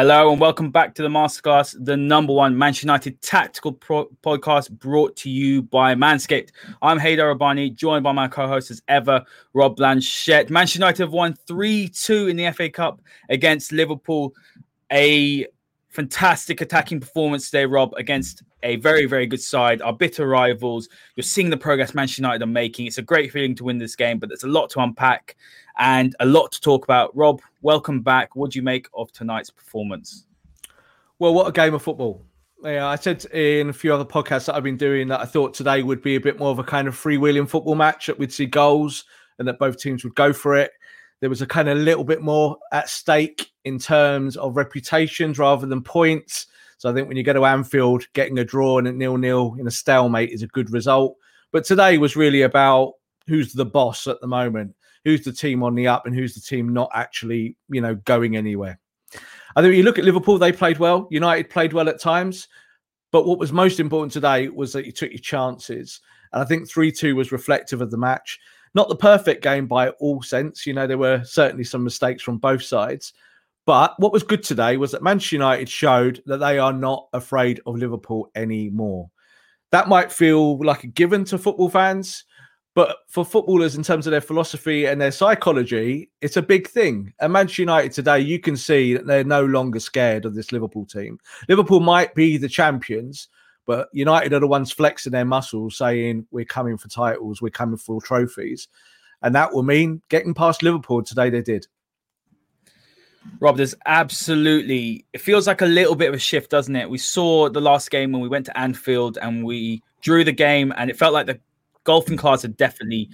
Hello and welcome back to the Masterclass, the number one Manchester United tactical pro- podcast brought to you by Manscaped. I'm Haider Rubbani, joined by my co-host as ever, Rob Blanchette. Manchester United have won 3-2 in the FA Cup against Liverpool. A fantastic attacking performance today, Rob, against a very, very good side, our bitter rivals. You're seeing the progress Manchester United are making. It's a great feeling to win this game, but there's a lot to unpack and a lot to talk about. Rob, welcome back. What do you make of tonight's performance? Well, what a game of football. Yeah, I said in a few other podcasts that I've been doing that I thought today would be a bit more of a kind of freewheeling football match that we'd see goals and that both teams would go for it. There was a kind of little bit more at stake in terms of reputations rather than points. So I think when you go to Anfield, getting a draw and a nil-nil in a stalemate is a good result. But today was really about who's the boss at the moment, who's the team on the up, and who's the team not actually, you know, going anywhere. I think you look at Liverpool, they played well. United played well at times. But what was most important today was that you took your chances. And I think 3 2 was reflective of the match. Not the perfect game by all sense. You know, there were certainly some mistakes from both sides. But what was good today was that Manchester United showed that they are not afraid of Liverpool anymore. That might feel like a given to football fans, but for footballers, in terms of their philosophy and their psychology, it's a big thing. And Manchester United today, you can see that they're no longer scared of this Liverpool team. Liverpool might be the champions, but United are the ones flexing their muscles, saying, We're coming for titles, we're coming for trophies. And that will mean getting past Liverpool today, they did. Rob, there's absolutely, it feels like a little bit of a shift, doesn't it? We saw the last game when we went to Anfield and we drew the game, and it felt like the golfing cards have definitely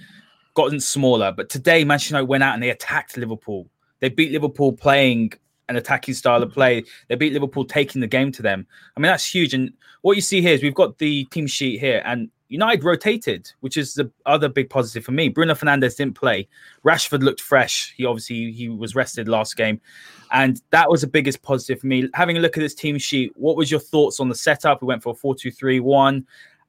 gotten smaller. But today, Manchester United went out and they attacked Liverpool. They beat Liverpool playing an attacking style of play. They beat Liverpool taking the game to them. I mean, that's huge. And what you see here is we've got the team sheet here, and United rotated, which is the other big positive for me. Bruno Fernandes didn't play. Rashford looked fresh. He obviously he was rested last game, and that was the biggest positive for me. Having a look at this team sheet, what was your thoughts on the setup? We went for a four-two-three-one.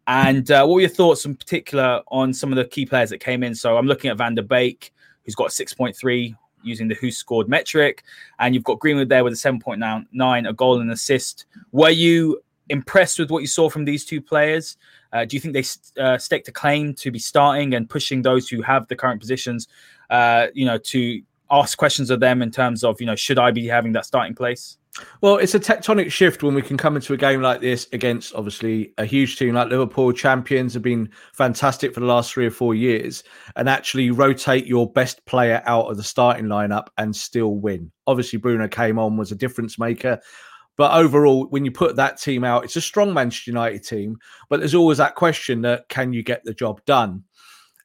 And uh, what were your thoughts in particular on some of the key players that came in? So I'm looking at Van der Beek, who's got 6.3 using the WhoScored metric, and you've got Greenwood there with a 7.9, a goal and assist. Were you impressed with what you saw from these two players? Uh, do you think they uh, stake to claim to be starting and pushing those who have the current positions, uh, you know, to ask questions of them in terms of, you know, should I be having that starting place? Well, it's a tectonic shift when we can come into a game like this against obviously a huge team like Liverpool. Champions have been fantastic for the last three or four years and actually rotate your best player out of the starting lineup and still win. Obviously, Bruno came on, was a difference maker. But overall, when you put that team out, it's a strong Manchester United team. But there's always that question that can you get the job done?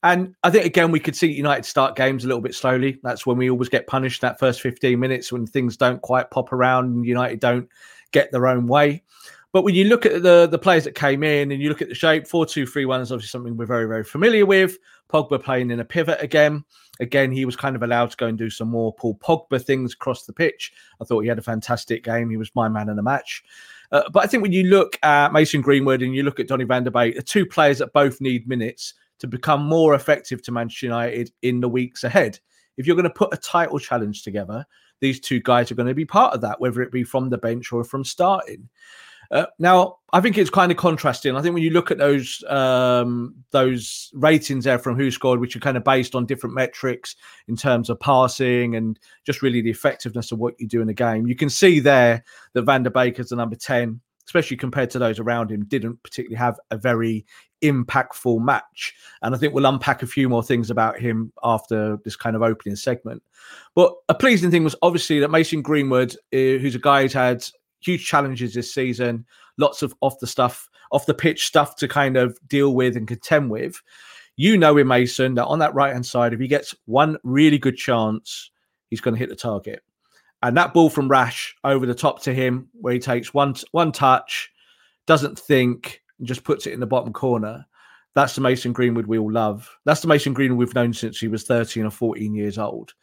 And I think again we could see United start games a little bit slowly. That's when we always get punished that first 15 minutes when things don't quite pop around and United don't get their own way. But when you look at the the players that came in and you look at the shape, 4-2-3-1 is obviously something we're very, very familiar with. Pogba playing in a pivot again. Again, he was kind of allowed to go and do some more Paul Pogba things across the pitch. I thought he had a fantastic game. He was my man in the match. Uh, but I think when you look at Mason Greenwood and you look at Donny van der Beek, the two players that both need minutes to become more effective to Manchester United in the weeks ahead. If you're going to put a title challenge together, these two guys are going to be part of that, whether it be from the bench or from starting. Uh, now, I think it's kind of contrasting. I think when you look at those um, those ratings there from WhoScored, which are kind of based on different metrics in terms of passing and just really the effectiveness of what you do in the game, you can see there that Van der Beek as the number ten, especially compared to those around him, didn't particularly have a very impactful match. And I think we'll unpack a few more things about him after this kind of opening segment. But a pleasing thing was obviously that Mason Greenwood, uh, who's a guy who's had huge challenges this season, lots of off the stuff, off the pitch stuff to kind of deal with and contend with. You know in Mason that on that right hand side, if he gets one really good chance, he's going to hit the target. And that ball from Rash over the top to him, where he takes one one touch, doesn't think, and just puts it in the bottom corner. That's the Mason Greenwood we all love. That's the Mason Greenwood we've known since he was 13 or 14 years old.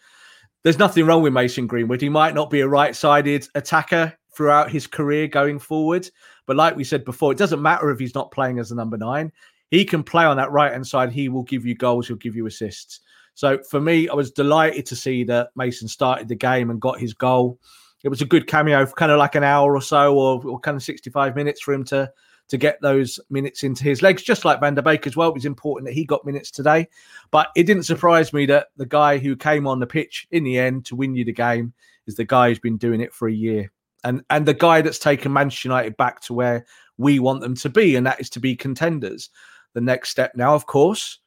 There's nothing wrong with Mason Greenwood. He might not be a right sided attacker throughout his career going forward. But like we said before, it doesn't matter if he's not playing as a number nine. He can play on that right hand side. He will give you goals, he'll give you assists. So for me, I was delighted to see that Mason started the game and got his goal. It was a good cameo for kind of like an hour or so, or, or kind of 65 minutes for him to to get those minutes into his legs, just like Van der Beek as well. It was important that he got minutes today. But it didn't surprise me that the guy who came on the pitch in the end to win you the game is the guy who's been doing it for a year. And and the guy that's taken Manchester United back to where we want them to be, and that is to be contenders. The next step now, of course,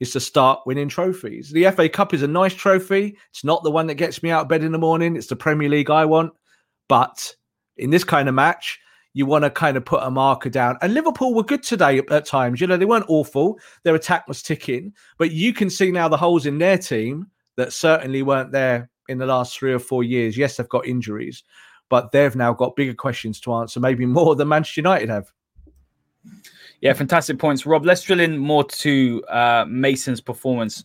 is to start winning trophies. The FA Cup is a nice trophy. It's not the one that gets me out of bed in the morning. It's the Premier League I want. But in this kind of match, you want to kind of put a marker down. And Liverpool were good today at times. You know, they weren't awful. Their attack was ticking, but you can see now the holes in their team that certainly weren't there in the last three or four years. Yes, they've got injuries, but they've now got bigger questions to answer, maybe more than Manchester United have. Yeah, fantastic points, Rob. Let's drill in more to uh, Mason's performance.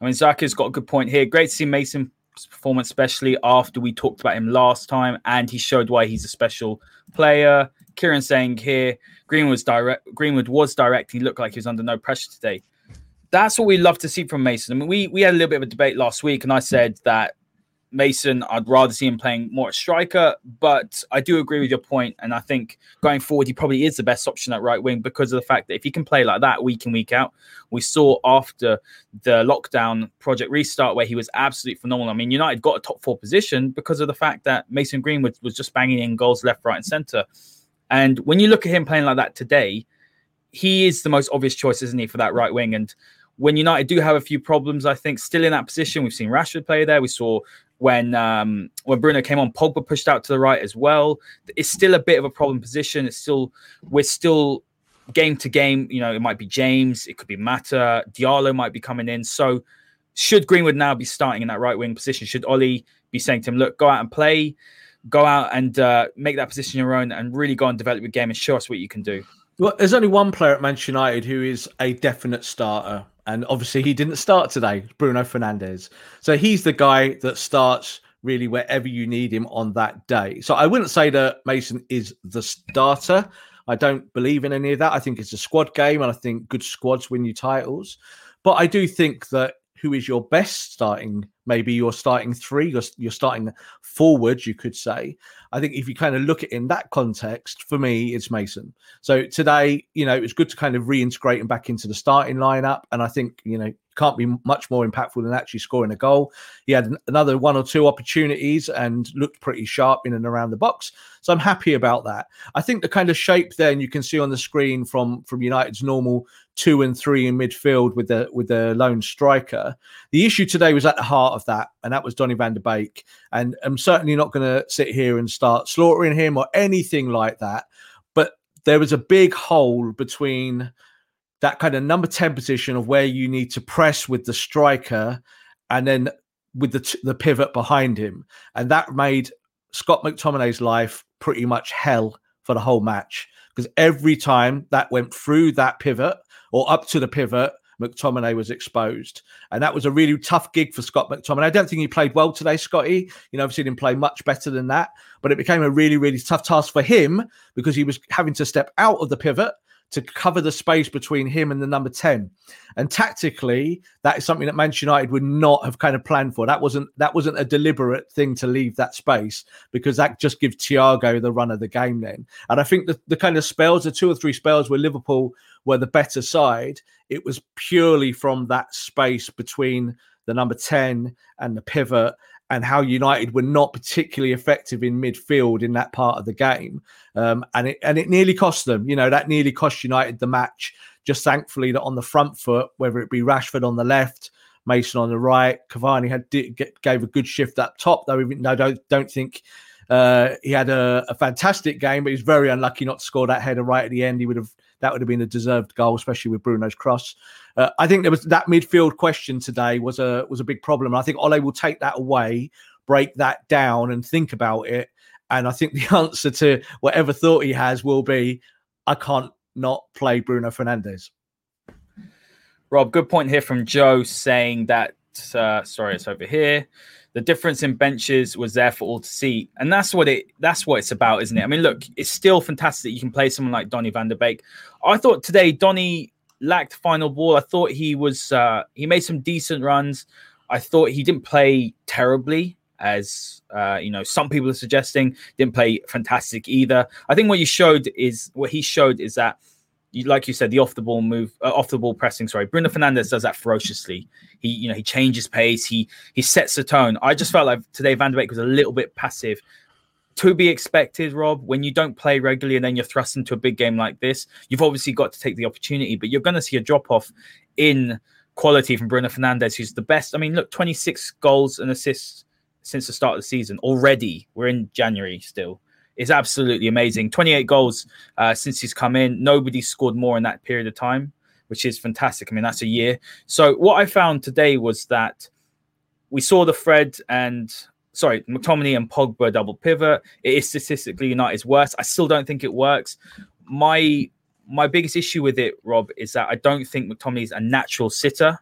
I mean, Zaka's got a good point here. Great to see Mason performance, especially after we talked about him last time, and he showed why he's a special player. Kieran saying here, Greenwood's direct. Greenwood was direct. He looked like he was under no pressure today. That's what we love to see from Mason. I mean, we we had a little bit of a debate last week, and I said that Mason, I'd rather see him playing more at striker, but I do agree with your point, and I think going forward, he probably is the best option at right wing because of the fact that if he can play like that week in week out, we saw after the lockdown project restart where he was absolutely phenomenal. I mean, United got a top four position because of the fact that Mason Greenwood was just banging in goals left, right, and centre. And when you look at him playing like that today, he is the most obvious choice, isn't he, for that right wing? And when United do have a few problems, I think still in that position. We've seen Rashford play there. We saw when um, when Bruno came on, Pogba pushed out to the right as well. It's still a bit of a problem position. It's still we're still game to game. You know, it might be James, it could be Mata, Diallo might be coming in. So should Greenwood now be starting in that right wing position? Should Ole be saying to him, "Look, go out and play, go out and uh, make that position your own, and really go and develop your game and show us what you can do"? Well, there's only one player at Manchester United who is a definite starter, and obviously he didn't start today, Bruno Fernandes. So he's the guy that starts really wherever you need him on that day. So I wouldn't say that Mason is the starter. I don't believe in any of that. I think it's a squad game, and I think good squads win you titles. But I do think that who is your best starting maybe you're starting three, you're, you're starting forward, you could say. I think if you kind of look at it in that context, for me, it's Mason. So today, you know, it was good to kind of reintegrate him back into the starting lineup. And I think, you know, can't be much more impactful than actually scoring a goal. He had another one or two opportunities and looked pretty sharp in and around the box. So I'm happy about that. I think the kind of shape then you can see on the screen from from United's normal two and three in midfield with the with the lone striker. The issue today was at the heart of that, and that was Donny van der Beek. And I'm certainly not going to sit here and start slaughtering him or anything like that. But there was a big hole between that kind of number 10 position of where you need to press with the striker and then with the, t- the pivot behind him. And that made Scott McTominay's life pretty much hell for the whole match because every time that went through that pivot or up to the pivot, McTominay was exposed. And that was a really tough gig for Scott McTominay. I don't think he played well today, Scotty. You know, I've seen him play much better than that, but it became a really, really tough task for him because he was having to step out of the pivot to cover the space between him and the number 10. And tactically, that is something that Manchester United would not have kind of planned for. That wasn't that wasn't a deliberate thing to leave that space because that just gives Thiago the run of the game then. And I think the, the kind of spells, the two or three spells where Liverpool were the better side, it was purely from that space between the number 10 and the pivot and how United were not particularly effective in midfield in that part of the game. Um, and it and it nearly cost them. You know, that nearly cost United the match. Just thankfully that on the front foot, whether it be Rashford on the left, Mason on the right, Cavani had gave a good shift up top. Though even I don't don't think uh, he had a, a, fantastic game, but he's very unlucky not to score that header right at the end. He would have that would have been a deserved goal, especially with Bruno's cross. Uh, I think there was that midfield question today was a was a big problem. I think Ole will take that away, break that down, and think about it. And I think the answer to whatever thought he has will be, I can't not play Bruno Fernandes. Rob, good point here from Joe saying that. Uh, sorry, it's over here the difference in benches was there for all to see. And that's what it that's what it's about isn't it? I mean look it's still fantastic you can play someone like donny van der beek. I thought today donny lacked final ball. I thought he was uh he made some decent runs. I thought he didn't play terribly as uh, you know some people are suggesting. Didn't play fantastic either. I think what you showed is what he showed is that like you said, the off the ball move, uh, off the ball pressing. Sorry, Bruno Fernandes does that ferociously. He, you know, he changes pace. He he sets the tone. I just felt like today Van der Beek was a little bit passive. To be expected, Rob. When you don't play regularly and then you're thrust into a big game like this, you've obviously got to take the opportunity. But you're going to see a drop off in quality from Bruno Fernandez, who's the best. I mean, look, 26 goals and assists since the start of the season already. We're in January still is absolutely amazing. 28 goals uh, since he's come in. Nobody scored more in that period of time, which is fantastic. I mean, that's a year. So what I found today was that we saw the Fred and sorry, McTominay and Pogba double pivot. It is statistically United's worst. I still don't think it works. My my biggest issue with it, Rob, is that I don't think McTominay is a natural sitter.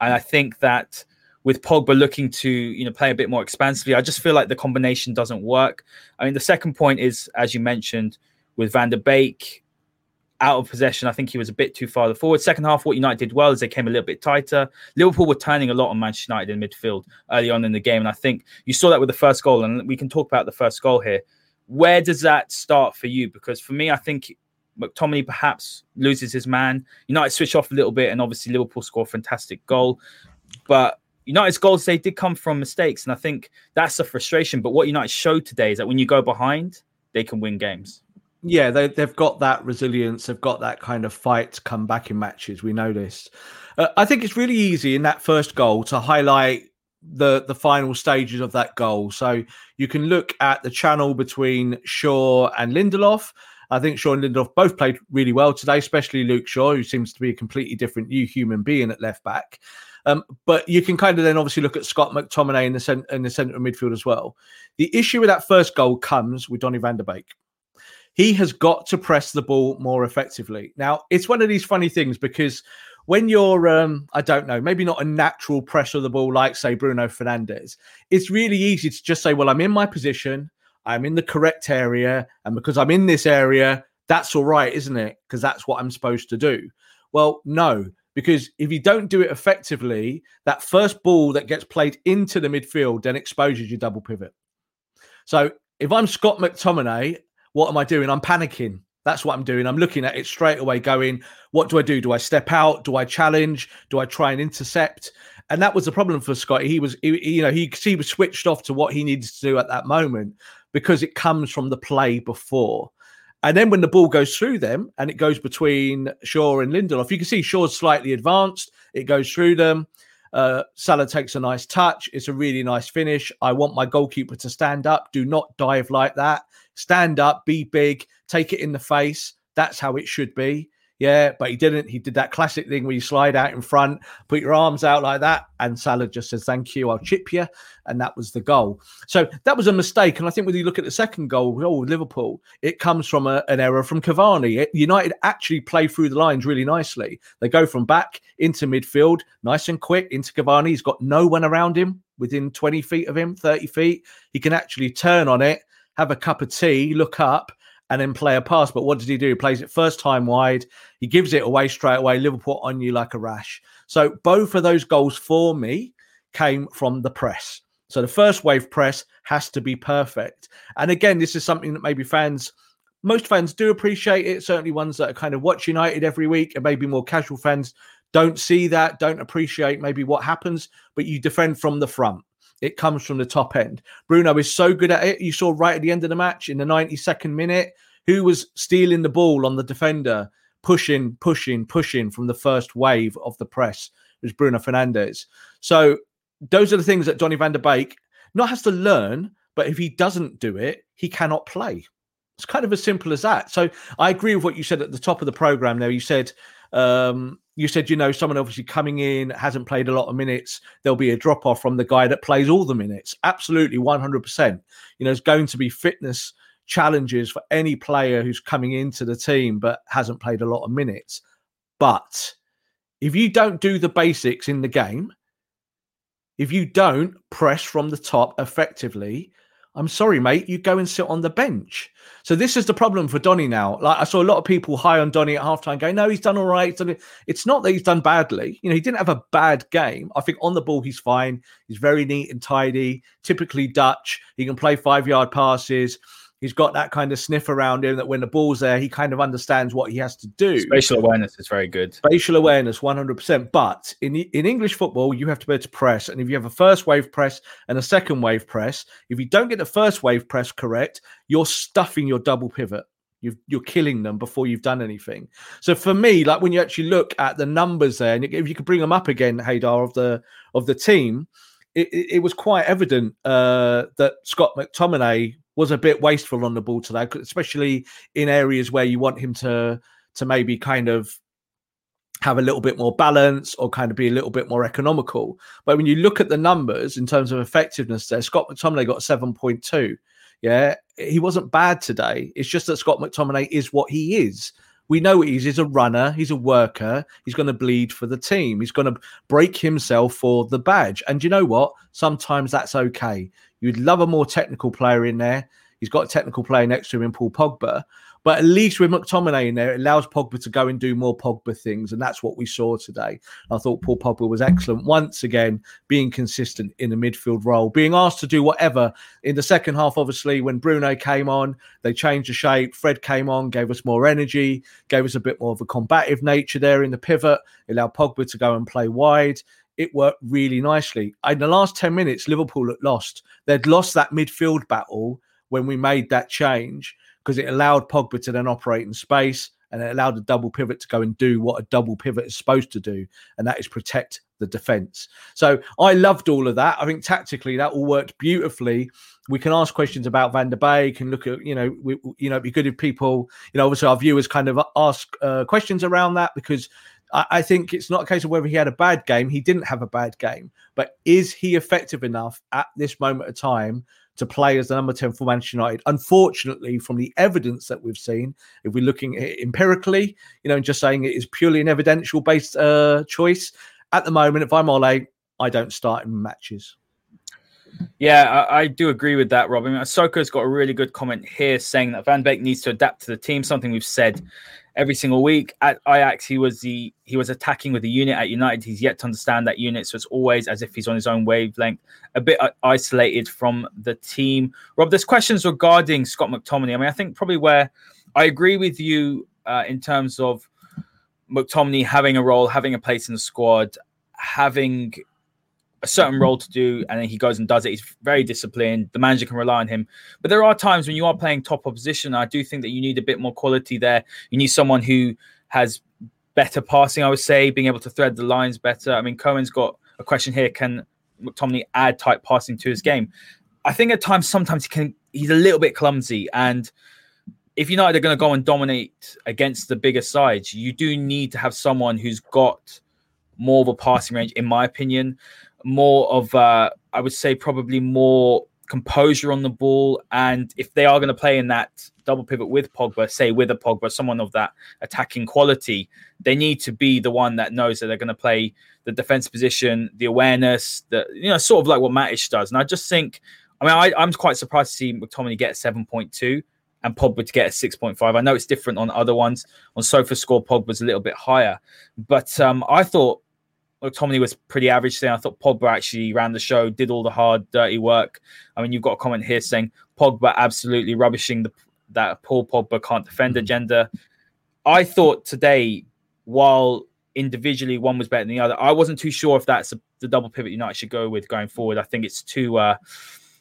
And I think that with Pogba looking to you know play a bit more expansively. I just feel like the combination doesn't work. I mean, the second point is, as you mentioned, with Van der Beek out of possession. I think he was a bit too far forward. Second half, what United did well is they came a little bit tighter. Liverpool were turning a lot on Manchester United in midfield early on in the game, and I think you saw that with the first goal. And we can talk about the first goal here. Where does that start for you? Because for me, I think McTominay perhaps loses his man. United switch off a little bit, and obviously Liverpool score a fantastic goal. But United's goals they did come from mistakes, and I think that's a frustration. But what United showed today is that when you go behind, they can win games. Yeah, they, they've got that resilience. They've got that kind of fight to come back in matches. We know this. Uh, I think it's really easy in that first goal to highlight the the final stages of that goal. So you can look at the channel between Shaw and Lindelof. I think Shaw and Lindelof both played really well today, especially Luke Shaw, who seems to be a completely different new human being at left back. Um, but you can kind of then obviously look at Scott McTominay in the center in the centre of midfield as well. The issue with that first goal comes with Donny van der Beek. He has got to press the ball more effectively. Now, it's one of these funny things because when you're, um, I don't know, maybe not a natural pressure of the ball like, say, Bruno Fernandes, it's really easy to just say, well, I'm in my position, I'm in the correct area, and because I'm in this area, that's all right, isn't it? Because that's what I'm supposed to do. Well, no, because if you don't do it effectively, that first ball that gets played into the midfield then exposes your double pivot. So if I'm Scott McTominay, what am I doing? I'm panicking. That's what I'm doing. I'm looking at it straight away, going, what do I do? Do I step out? Do I challenge? Do I try and intercept? And that was the problem for Scott. He was, he, you know, he, he was switched off to what he needed to do at that moment because it comes from the play before. And then when the ball goes through them and it goes between Shaw and Lindelof, you can see Shaw's slightly advanced. It goes through them. Uh, Salah takes a nice touch. It's a really nice finish. I want my goalkeeper to stand up. Do not dive like that. Stand up, be big, take it in the face. That's how it should be. Yeah, but he didn't. He did that classic thing where you slide out in front, put your arms out like that, and Salah just says, Thank you, I'll chip you. And that was the goal. So that was a mistake. And I think when you look at the second goal, oh, Liverpool, it comes from a, an error from Cavani. United actually play through the lines really nicely. They go from back into midfield, nice and quick into Cavani. He's got no one around him within 20 feet of him, 30 feet. He can actually turn on it, have a cup of tea, look up, and then play a pass. But what does he do? He plays it first time wide. He gives it away straight away. Liverpool on you like a rash. So both of those goals for me came from the press. So the first wave press has to be perfect. And again, this is something that maybe fans, most fans do appreciate it. Certainly ones that are kind of watch United every week and maybe more casual fans don't see that, don't appreciate maybe what happens, but you defend from the front. It comes from the top end. Bruno is so good at it. You saw right at the end of the match in the 92nd minute who was stealing the ball on the defender, pushing, pushing, pushing from the first wave of the press. It was Bruno Fernandes. So those are the things that Donny van der Beek not has to learn, but if he doesn't do it, he cannot play. It's kind of as simple as that. So I agree with what you said at the top of the program. There, you said um, you said, you know, someone obviously coming in hasn't played a lot of minutes. There'll be a drop off from the guy that plays all the minutes. Absolutely, 100%. You know, there's going to be fitness challenges for any player who's coming into the team but hasn't played a lot of minutes. But if you don't do the basics in the game, if you don't press from the top effectively, I'm sorry, mate, you go and sit on the bench. So this is the problem for Donny now. Like I saw a lot of people high on Donny at halftime going, no, he's done all right. It's not that he's done badly. You know, he didn't have a bad game. I think on the ball, he's fine. He's very neat and tidy, typically Dutch. He can play five yard passes. He's got that kind of sniff around him that when the ball's there, he kind of understands what he has to do. Spatial awareness is very good. Spatial awareness, 100%. But in, in English football, you have to be able to press. And if you have a first wave press and a second wave press, if you don't get the first wave press correct, you're stuffing your double pivot. you are killing them before you've done anything. So for me, like when you actually look at the numbers there, and if you could bring them up again, Haider, of the of the team, it, it, it was quite evident uh, that Scott McTominay was a bit wasteful on the ball today, especially in areas where you want him to to maybe kind of have a little bit more balance or kind of be a little bit more economical. But when you look at the numbers in terms of effectiveness there, Scott McTominay got 7.2. Yeah, he wasn't bad today. It's just that Scott McTominay is what he is. We know he is. He's a runner. He's a worker. He's going to bleed for the team. He's going to break himself for the badge. And you know what? Sometimes that's okay. You'd love a more technical player in there. He's got a technical player next to him in Paul Pogba. But at least with McTominay in there, it allows Pogba to go and do more Pogba things. And that's what we saw today. I thought Paul Pogba was excellent once again, being consistent in the midfield role, being asked to do whatever. In the second half, obviously, when Bruno came on, they changed the shape. Fred came on, gave us more energy, gave us a bit more of a combative nature there in the pivot, allowed Pogba to go and play wide it worked really nicely. In the last 10 minutes, Liverpool had lost. They'd lost that midfield battle when we made that change because it allowed Pogba to then operate in space and it allowed a double pivot to go and do what a double pivot is supposed to do, and that is protect the defense. So I loved all of that. I think tactically that all worked beautifully. We can ask questions about Van der Beek and look at, you know, we, you know, it'd be good if people, you know, obviously our viewers kind of ask uh, questions around that because I, I think it's not a case of whether he had a bad game. He didn't have a bad game, but is he effective enough at this moment of time to play as the number 10 for Manchester United. Unfortunately, from the evidence that we've seen, if we're looking at it empirically, you know, and just saying it is purely an evidential based uh, choice, at the moment, if I'm Ole, I don't start in matches. Yeah, I, I, do agree with that, Rob. I mean, Ahsoka's got a really good comment here saying that Van Beek needs to adapt to the team, something we've said every single week. At Ajax, he was the he was attacking with the unit. At United, he's yet to understand that unit, so it's always as if he's on his own wavelength, a bit uh, isolated from the team. Rob, there's questions regarding Scott McTominay. I mean, I think probably where I agree with you uh, in terms of McTominay having a role, having a place in the squad, having a certain role to do and then he goes and does it. He's very disciplined. The manager can rely on him. But there are times when you are playing top opposition. I do think that you need a bit more quality there. You need someone who has better passing, I would say, being able to thread the lines better. I mean, Cohen's got a question here. Can McTominay add type passing to his game? I think at times, sometimes he can, he's a little bit clumsy. And if United are going to go and dominate against the bigger sides, you do need to have someone who's got more of a passing range, in my opinion more of uh, I would say probably more composure on the ball. And if they are going to play in that double pivot with Pogba, say with a Pogba, someone of that attacking quality, they need to be the one that knows that they're going to play the defense position, the awareness, the you know, sort of like what Matic does. And I just think, I mean, I, I'm quite surprised to see McTominay get 7.2 and Pogba to get a 6.5. I know it's different on other ones. On SofaScore, Pogba's a little bit higher. But um, I thought McTominay was pretty average today. I thought Pogba actually ran the show, did all the hard, dirty work. I mean, you've got a comment here saying Pogba absolutely rubbishing the that Paul Pogba can't defend mm-hmm. agenda. I thought today, while individually one was better than the other, I wasn't too sure if that's a, the double pivot United should go with going forward. I think it's too. Uh,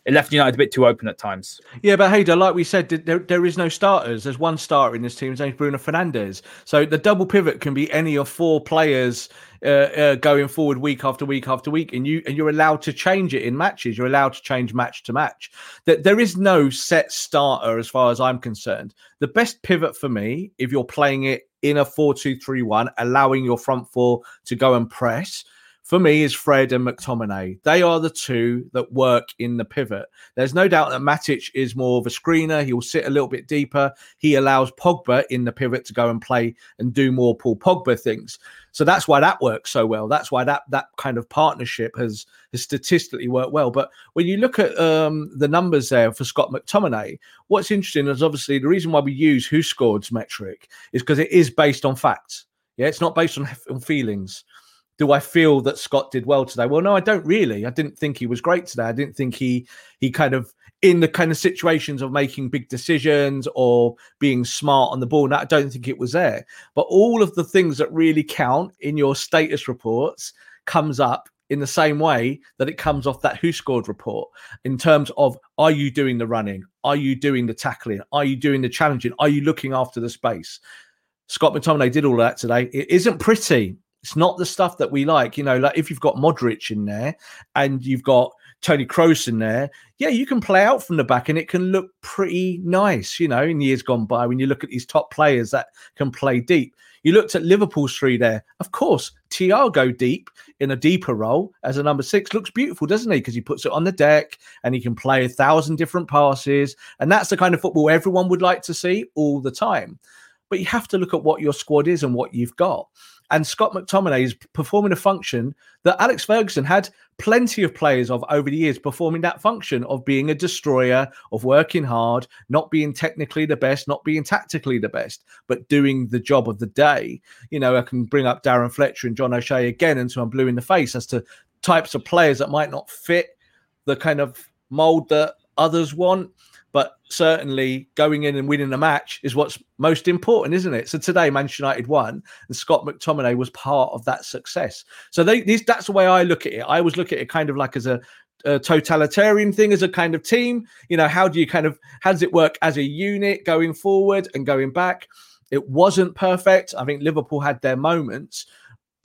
it left United a bit too open at times. Yeah, but Haider, like we said, there, there is no starters. There's one starter in this team. His name's Bruno Fernandes. So the double pivot can be any of four players uh, uh, going forward week after week after week, and you and you're allowed to change it in matches. You're allowed to change match to match. That there is no set starter as far as I'm concerned. The best pivot for me, if you're playing it in a four-two-three-one, allowing your front four to go and press for me is Fred and McTominay. They are the two that work in the pivot. There's no doubt that Matic is more of a screener. He'll sit a little bit deeper. He allows Pogba in the pivot to go and play and do more Paul Pogba things. So that's why that works so well. That's why that that kind of partnership has has statistically worked well. But when you look at um, the numbers there for Scott McTominay, what's interesting is obviously the reason why we use WhoScored's metric is because it is based on facts. Yeah, it's not based on, on feelings do I feel that Scott did well today? Well, no, I don't really. I didn't think he was great today. I didn't think he he kind of in the kind of situations of making big decisions or being smart on the ball. Now I don't think it was there. But all of the things that really count in your status reports comes up in the same way that it comes off that WhoScored report in terms of are you doing the running? Are you doing the tackling? Are you doing the challenging? Are you looking after the space? Scott McTominay did all that today. It isn't pretty. It's not the stuff that we like. You know, like if you've got Modric in there and you've got Toni Kroos in there, yeah, you can play out from the back and it can look pretty nice, you know, in years gone by when you look at these top players that can play deep. You looked at Liverpool's three there. Of course, Thiago deep in a deeper role as a number six looks beautiful, doesn't he? Because he puts it on the deck and he can play a thousand different passes. And that's the kind of football everyone would like to see all the time. But you have to look at what your squad is and what you've got. And Scott McTominay is performing a function that Alex Ferguson had plenty of players of over the years performing that function of being a destroyer, of working hard, not being technically the best, not being tactically the best, but doing the job of the day. You know, I can bring up Darren Fletcher and John O'Shea again until I'm blue in the face as to types of players that might not fit the kind of mold that others want but certainly going in and winning a match is what's most important, isn't it? So today, Manchester United won, and Scott McTominay was part of that success. So they, these, that's the way I look at it. I always look at it kind of like as a, a totalitarian thing, as a kind of team. You know, how do you kind of how does it work as a unit going forward and going back? It wasn't perfect. I think Liverpool had their moments,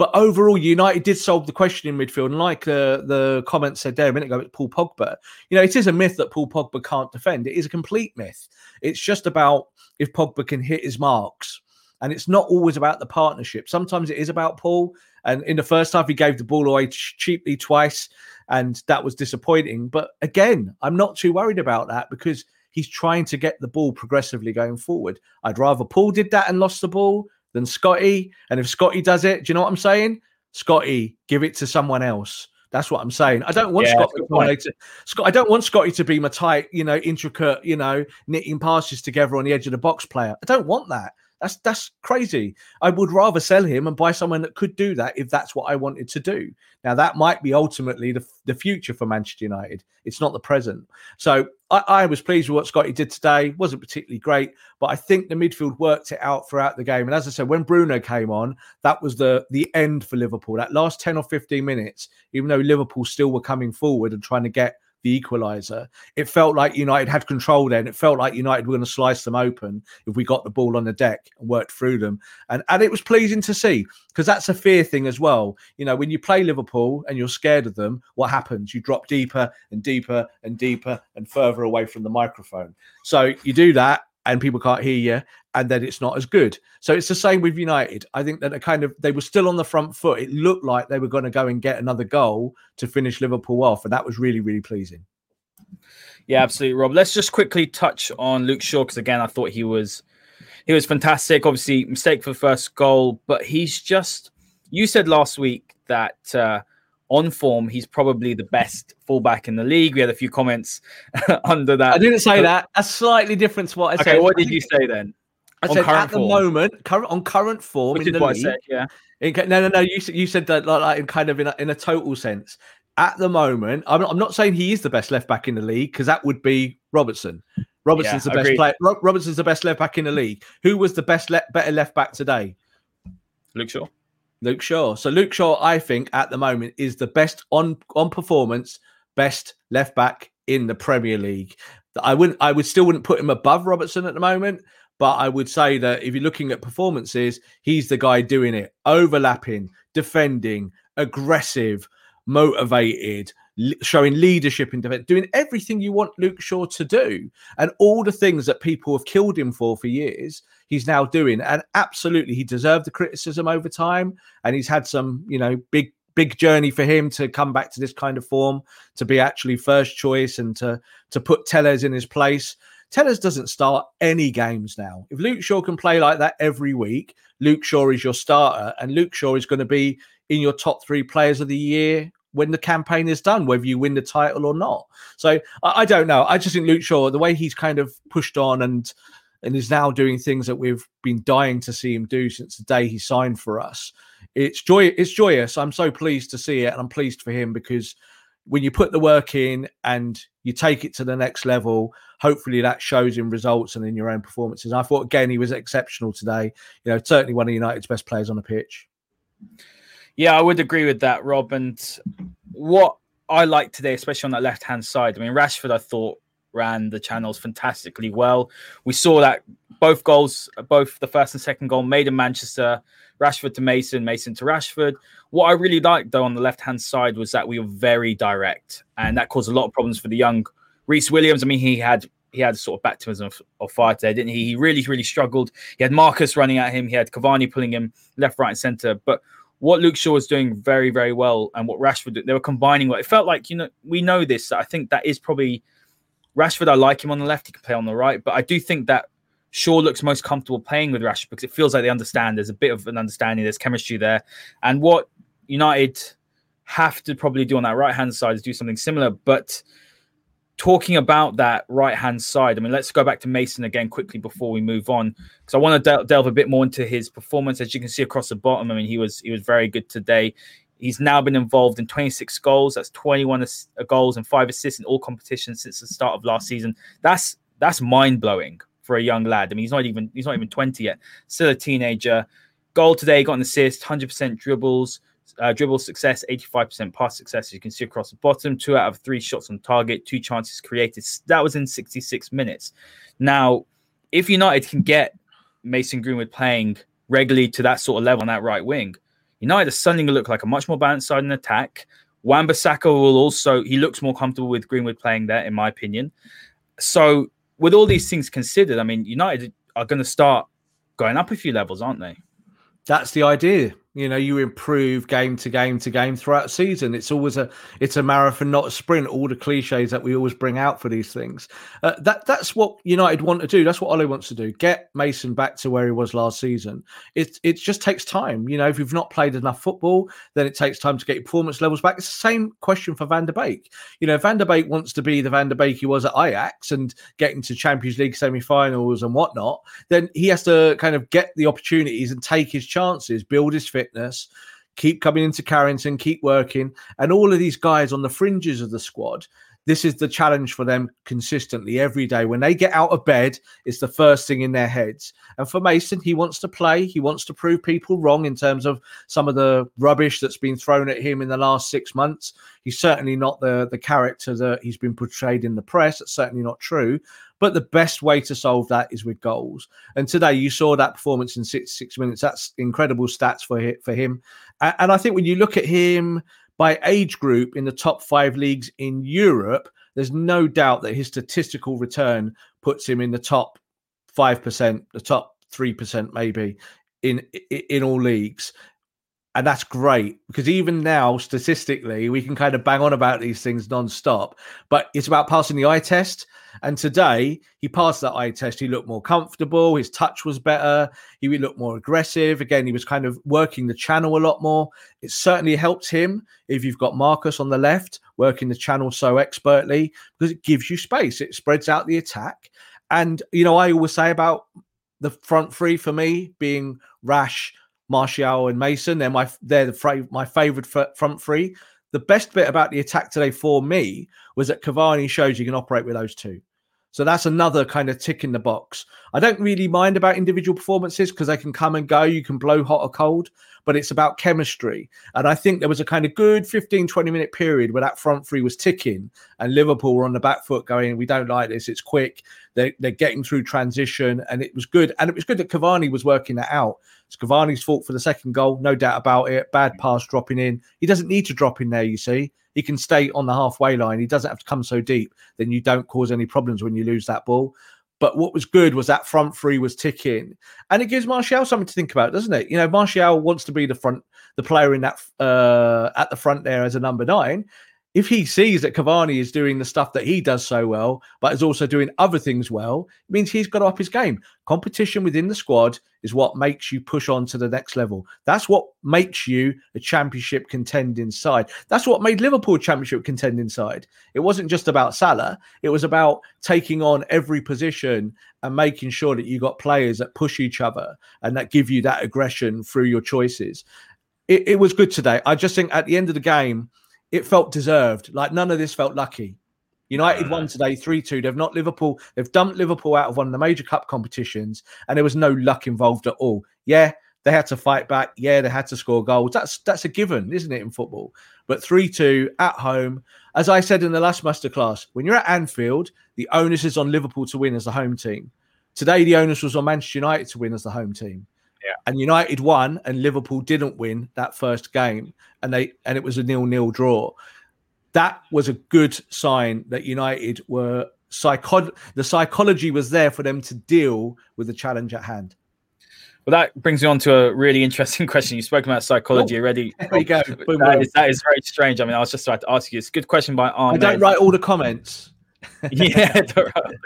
but overall, United did solve the question in midfield. And like the, the comment said there a minute ago, it's Paul Pogba. You know, it is a myth that Paul Pogba can't defend. It is a complete myth. It's just about if Pogba can hit his marks. And it's not always about the partnership. Sometimes it is about Paul. And in the first half, he gave the ball away cheaply twice. And that was disappointing. But again, I'm not too worried about that because he's trying to get the ball progressively going forward. I'd rather Paul did that and lost the ball than Scotty. And if Scotty does it, do you know what I'm saying? Scotty, give it to someone else. That's what I'm saying. I don't want yeah, Scott to Scott. I don't want Scotty to be my tight, you know, intricate, you know, knitting passes together on the edge of the box player. I don't want that. That's that's crazy. I would rather sell him and buy someone that could do that if that's what I wanted to do. Now that might be ultimately the, the future for Manchester United. It's not the present. So I, I was pleased with what Scotty did today. wasn't particularly great, but I think the midfield worked it out throughout the game. And as I said, when Bruno came on, that was the the end for Liverpool. That last ten or fifteen minutes, even though Liverpool still were coming forward and trying to get the equaliser. It felt like United had control then. It felt like United were going to slice them open if we got the ball on the deck and worked through them. And and it was pleasing to see because that's a fear thing as well. You know, when you play Liverpool and you're scared of them, what happens? You drop deeper and deeper and deeper and further away from the microphone. So you do that and people can't hear you and then it's not as good. So it's the same with united. I think that a kind of they were still on the front foot. It looked like they were going to go and get another goal to finish liverpool off and that was really really pleasing. Yeah absolutely rob. Let's just quickly touch on luke shaw because again i thought he was he was fantastic. Obviously mistake for the first goal but he's just you said last week that uh on form, he's probably the best fullback in the league. We had a few comments under that. I didn't say that. That's slightly different to what I okay, said. what did you say then? I on said at the moment, current on current form Which in the league. Said, yeah. In, no, no, no. You said you said that like, like in kind of in a, in a total sense. At the moment, I'm not, I'm not saying he is the best left back in the league because that would be Robertson. Robertson's yeah, the best player. Robertson's the best left back in the league. Who was the best le- better left back today? Luke Shaw. Luke Shaw. So Luke Shaw, I think, at the moment is the best on on performance, best left back in the Premier League. I wouldn't, I would still wouldn't put him above Robertson at the moment, but I would say that if you're looking at performances, he's the guy doing it, overlapping, defending, aggressive, motivated, showing leadership in defense, doing everything you want Luke Shaw to do, and all the things that people have killed him for for years, he's now doing. And absolutely, he deserved the criticism over time, and he's had some, you know, big big journey for him to come back to this kind of form, to be actually first choice, and to to put Telles in his place. Telles doesn't start any games now. If Luke Shaw can play like that every week, Luke Shaw is your starter, and Luke Shaw is going to be in your top three players of the year when the campaign is done, whether you win the title or not. So I, I, don't know. I just think Luke Shaw, the way he's kind of pushed on and and is now doing things that we've been dying to see him do since the day he signed for us. It's joy. It's joyous. I'm so pleased to see it, and I'm pleased for him because when you put the work in and you take it to the next level, hopefully that shows in results and in your own performances. I thought again he was exceptional today. You know, certainly one of United's best players on the pitch. Yeah, I would agree with that, Rob. And what I like today, especially on that left hand side, I mean, Rashford, I thought ran the channels fantastically well. We saw that both goals, both the first and second goal, made in Manchester. Rashford to Mason, Mason to Rashford. What I really liked though on the left hand side was that we were very direct, and that caused a lot of problems for the young Rhys Williams. I mean, he had he had sort of baptism of, of fire today, didn't he? He really, really struggled. He had Marcus running at him. He had Cavani pulling him left, right, and centre. But what Luke Shaw was doing very, very well, and what Rashford they were combining well. It felt like you know we know this. I think that is probably Rashford. I like him on the left. He can play on the right, but I do think that Shaw looks most comfortable playing with Rashford because it feels like they understand. There's a bit of an understanding. There's chemistry there, and what United have to probably do on that right hand side is do something similar, but talking about that right hand side, I mean, let's go back to Mason again quickly before we move on, because I want to del- delve a bit more into his performance. As you can see across the bottom, I mean, he was he was very good today. He's now been involved in 26 goals. That's 21 uh, goals and five assists in all competitions since the start of last season. That's that's mind blowing for a young lad. I mean, he's not even he's not even 20 yet. Still a teenager. Goal today, got an assist, 100% dribbles uh, dribble success, 85% pass success. As you can see across the bottom, two out of three shots on target, two chances created. That was in 66 minutes. Now, if United can get Mason Greenwood playing regularly to that sort of level on that right wing, United are suddenly going to look like a much more balanced side in attack. Wan-Bissaka will also, he looks more comfortable with Greenwood playing there, in my opinion. So, with all these things considered, I mean, United are going to start going up a few levels, aren't they? That's the idea. You know, you improve game to game to game throughout season. It's always a it's a marathon, not a sprint. All the cliches that we always bring out for these things. Uh, that that's what United want to do. That's what Ole wants to do. Get Mason back to where he was last season. It it just takes time. You know, if you've not played enough football, then it takes time to get your performance levels back. It's the same question for Van der Beek. You know, Van der Beek wants to be the Van der Beek he was at Ajax and getting to Champions League semi-finals and whatnot. Then he has to kind of get the opportunities and take his chances, build his fitness, keep coming into Carrington, keep working. And all of these guys on the fringes of the squad, this is the challenge for them consistently every day. When they get out of bed, it's the first thing in their heads. And for Mason, he wants to play. He wants to prove people wrong in terms of some of the rubbish that's been thrown at him in the last six months. He's certainly not the, the character that he's been portrayed in the press. That's certainly not true. But the best way to solve that is with goals. And today you saw that performance in six six minutes. That's incredible stats for for him. And I think when you look at him by age group in the top five leagues in Europe, there's no doubt that his statistical return puts him in the top five percent, the top three percent, maybe in in all leagues and that's great because even now statistically we can kind of bang on about these things non-stop but it's about passing the eye test. And today he passed that eye test he looked more comfortable his touch was better he looked more aggressive. Again he was kind of working the channel a lot more. It certainly helps him if you've got marcus on the left working the channel so expertly because it gives you space it spreads out the attack. And you know i always say about the front three for me being rash Martial and Mason. They're my they're the my favorite front three. The best bit about the attack today for me was that Cavani shows you can operate with those two. So that's another kind of tick in the box. I don't really mind about individual performances because they can come and go. You can blow hot or cold, but it's about chemistry. And I think there was a kind of good 15, 20 minute period where that front three was ticking and Liverpool were on the back foot going, we don't like this. It's quick. They're, they're getting through transition. And it was good. And it was good that Cavani was working that out. It's Cavani's fault for the second goal, no doubt about it. Bad pass dropping in. He doesn't need to drop in there, you see. He can stay on the halfway line. He doesn't have to come so deep. Then you don't cause any problems when you lose that ball. But what was good was that front three was ticking, and it gives Martial something to think about, doesn't it? You know, Martial wants to be the front, the player in that uh, at the front there as a number nine if he sees that Cavani is doing the stuff that he does so well, but is also doing other things well, it means he's got to up his game. Competition within the squad is what makes you push on to the next level. That's what makes you a championship contending side. That's what made Liverpool championship contending side. It wasn't just about Salah, it was about taking on every position and making sure that you got players that push each other and that give you that aggression through your choices. It, it was good today. I just think at the end of the game, it felt deserved. Like none of this felt lucky. United won today 3 2. They've not Liverpool, they've dumped Liverpool out of one of the major cup competitions, and there was no luck involved at all. Yeah, they had to fight back. Yeah, they had to score goals. That's that's a given, isn't it, in football? But 3 2 at home. As I said in the last masterclass, when you're at Anfield, the onus is on Liverpool to win as the home team. Today, the onus was on Manchester United to win as the home team. Yeah. And United won, and Liverpool didn't win that first game, and they and it was a nil-nil draw. That was a good sign that United were psycho. The psychology was there for them to deal with the challenge at hand. Well, that brings me on to a really interesting question. You spoke about psychology oh, already. There we go. That is, that is very strange. I mean, I was just about to ask you. It's a good question by Ahmed. I don't write all the comments. Yeah.